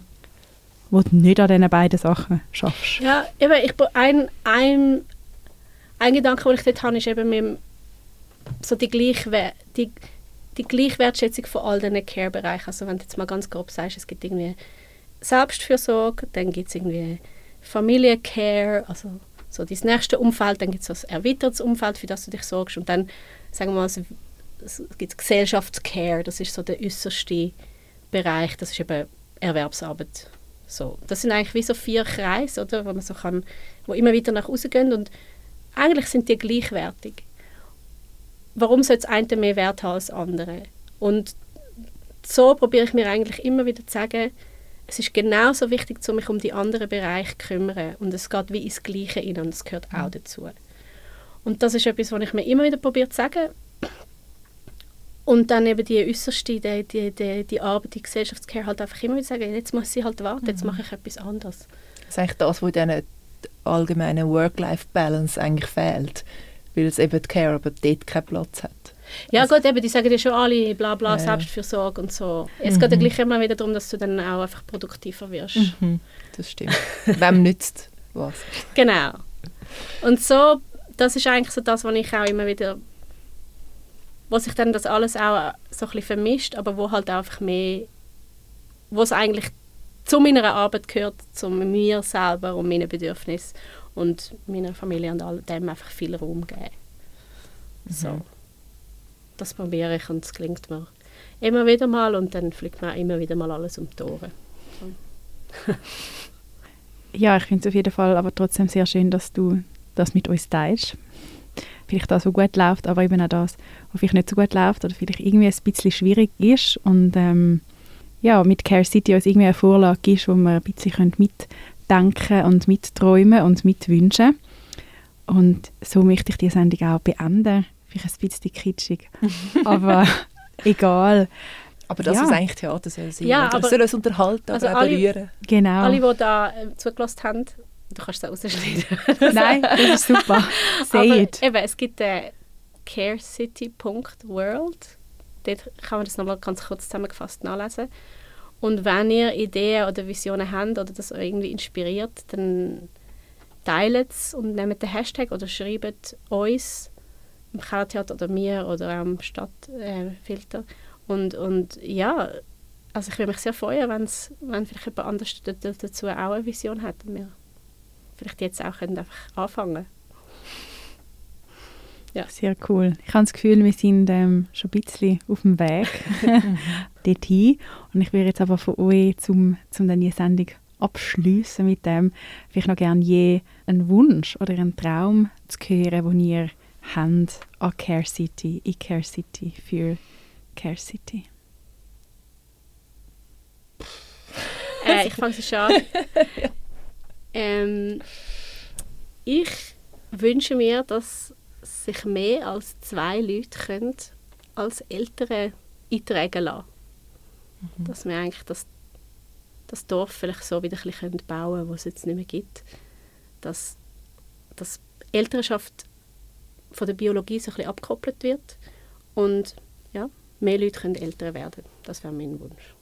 wo du nicht an diesen beiden Sachen schaffst. Ja, eben, ich, ein, ein, ein Gedanke, den ich dort habe, ist eben mit so die, Gleichwer die, die Gleichwertschätzung von all diesen Care-Bereichen. Also wenn du jetzt mal ganz grob sagst, es gibt irgendwie Selbstfürsorge, dann gibt es irgendwie Familiencare, also so dein nächste Umfeld, dann gibt es ein erweitertes Umfeld, für das du dich sorgst und dann, sagen wir mal, es gibt Gesellschaftscare, das ist so der äußerste Bereich, das ist eben Erwerbsarbeit. So, das sind eigentlich wie so vier Kreise, oder, wo man so kann, wo immer wieder nach außen gehen und eigentlich sind die gleichwertig. Warum soll das eine mehr Wert haben als das andere? Und so probiere ich mir eigentlich immer wieder zu sagen, es ist genauso wichtig, um mich um die anderen Bereiche zu kümmern. Und es geht wie ins Gleiche rein und es gehört auch dazu. Und das ist etwas, was ich mir immer wieder probiere zu sagen. Und dann eben die äußerste, die, die, die, die Arbeit, die Gesellschaftscare halt einfach immer wieder sagen, jetzt muss sie halt warten, jetzt mache ich etwas anderes. Das ist eigentlich das, was in dieser allgemeinen Work-Life-Balance eigentlich fehlt. Weil es eben die Care aber dort keinen Platz hat. Ja also, gut, eben, die sagen ja schon alle, bla bla, ja. Selbstfürsorge und so. Es mhm. geht ja gleich immer wieder darum, dass du dann auch einfach produktiver wirst. Mhm. Das stimmt. Wem nützt was? (laughs) Genau. Und so, das ist eigentlich so das, was ich auch immer wieder, wo sich dann das alles auch so ein bisschen vermischt, aber wo halt einfach mehr, wo es eigentlich zu meiner Arbeit gehört, zu mir selber und meinen Bedürfnissen und meiner Familie und all dem einfach viel Raum geben. Mhm. So das probiere ich und es gelingt mir immer wieder mal und dann fliegt mir immer wieder mal alles um die Ohren. So. (laughs) ja, ich finde es auf jeden Fall aber trotzdem sehr schön, dass du das mit uns teilst. Vielleicht das, was gut läuft, aber eben auch das, was vielleicht nicht so gut läuft oder vielleicht irgendwie ein bisschen schwierig ist und ähm, ja, mit Care City uns irgendwie eine Vorlage ist, wo wir ein bisschen mitdenken und mitträumen und mitwünschen. Und so möchte ich die Sendung auch beenden vielleicht ein bisschen kitschig, (laughs) aber (laughs) egal. Aber das ja. ist eigentlich Theater soll sein. Ja, aber, soll uns unterhalten, also aber alle, berühren. Genau. Alle, die da äh, zugelassen haben, du kannst es rausschneiden. (laughs) Nein, das ist super. (laughs) Say aber it. Eben, es gibt äh, carecity.world. Dort kann man das nochmal ganz kurz zusammengefasst nachlesen. Und wenn ihr Ideen oder Visionen habt oder das euch irgendwie inspiriert, dann teilt es und nehmt den Hashtag oder schreibt uns im Kellertheater oder mir oder am Stadtfilter. Äh, und, und ja, also ich würde mich sehr freuen, wenn's, wenn vielleicht jemand anders dazu auch eine Vision hat und wir vielleicht jetzt auch können einfach anfangen ja. Sehr cool. Ich habe das Gefühl, wir sind ähm, schon ein bisschen auf dem Weg (laughs) dorthin. Und ich würde jetzt aber von euch, zum, zum dann die Sendung abschließen mit dem, vielleicht noch gerne je einen Wunsch oder einen Traum zu hören, den ihr haben an Care City, in Care City, für Care City? äh, ich fange es schon an. (laughs) ähm, ich wünsche mir, dass sich mehr als zwei Leute können als Eltern eintragen lassen. Mhm. Dass wir eigentlich das, das Dorf vielleicht so wieder ein bisschen bauen können, was es jetzt nicht mehr gibt. Dass, dass Elternschaft von der Biologie so ein bisschen abgekoppelt wird und ja, mehr Leute können älter werden. Das wäre mein Wunsch.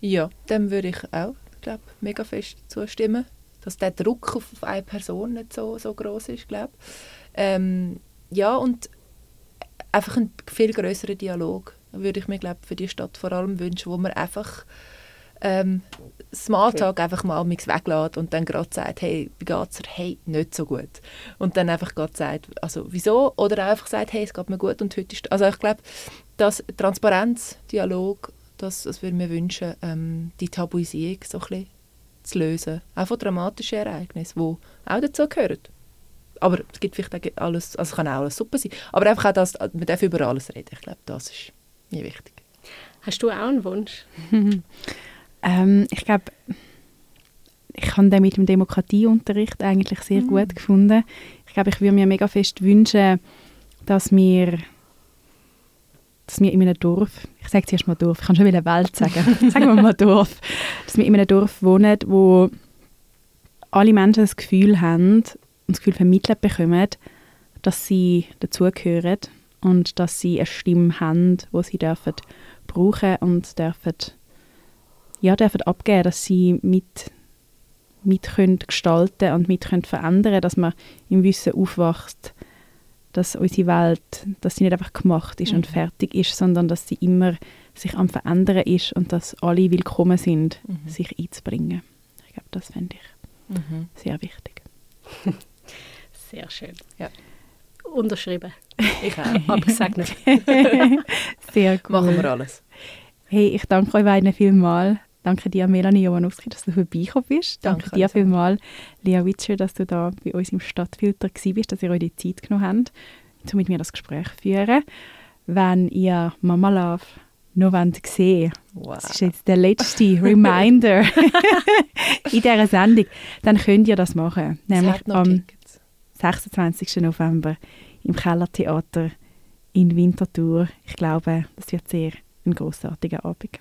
Ja, dem würde ich auch, glaube mega fest zustimmen, dass der Druck auf eine Person nicht so, so groß ist, glaube ähm, Ja, und einfach ein viel größeren Dialog würde ich mir, glaube für die Stadt vor allem wünschen, wo man einfach ähm, Smalltalk okay. einfach mal weglässt und dann gerade sagt, hey, wie geht's dir? Hey, nicht so gut. Und dann einfach gerade sagt, also wieso? Oder einfach sagt, hey, es geht mir gut und heute ist... Also ich glaube, dass Transparenz, Dialog, das, das würde mir wünschen, ähm, die Tabuisierung so ein bisschen zu lösen. Auch von dramatischen Ereignissen, die auch dazu gehören. Aber es gibt vielleicht alles, also kann auch alles super sein. Aber einfach auch, dass man darf über alles reden. Ich glaube, das ist mir wichtig. Hast du auch einen Wunsch? (laughs) Ähm, ich glaube, ich habe den mit dem Demokratieunterricht eigentlich sehr Mhm. gut gefunden. Ich glaube, ich würde mir mega fest wünschen, dass wir, dass wir in einem Dorf, ich sage zuerst mal Dorf, ich kann schon wieder Welt sagen, (laughs) sagen wir mal Dorf, dass wir in einem Dorf wohnen, wo alle Menschen das Gefühl haben und das Gefühl vermittelt bekommen, dass sie dazugehören und dass sie eine Stimme haben, die sie dürfen brauchen und dürfen, ja, dürfen abgeben, dass sie mit, mit können gestalten und mit können verändern, dass man im Wissen aufwächst, dass unsere Welt, dass sie nicht einfach gemacht ist und Mhm. fertig ist, sondern dass sie immer sich am Verändern ist und dass alle willkommen sind, Mhm. sich einzubringen. Ich glaube, das fände ich Mhm. sehr wichtig. (laughs) Sehr schön. Ja. (laughs) Unterschrieben. Ich auch. Abgesegnet. (laughs) Sehr cool. Machen wir alles. Hey, ich danke euch beiden vielmals. Danke dir, Melanie Jowanowski, dass du vorbeigekommen bist. Danke, Danke dir also. vielmals, Lea Witscher, dass du da bei uns im Stadtfilter bist, dass ihr euch die Zeit genommen habt, um mit mir das Gespräch zu führen. Wenn ihr Mama Love noch sehen Wow. das ist jetzt der letzte (laughs) Reminder (laughs) in dieser Sendung, dann könnt ihr das machen. Nämlich noch am Tickets. 26. November im Kellertheater in Winterthur. Ich glaube, das wird sehr ein großartiger Abend.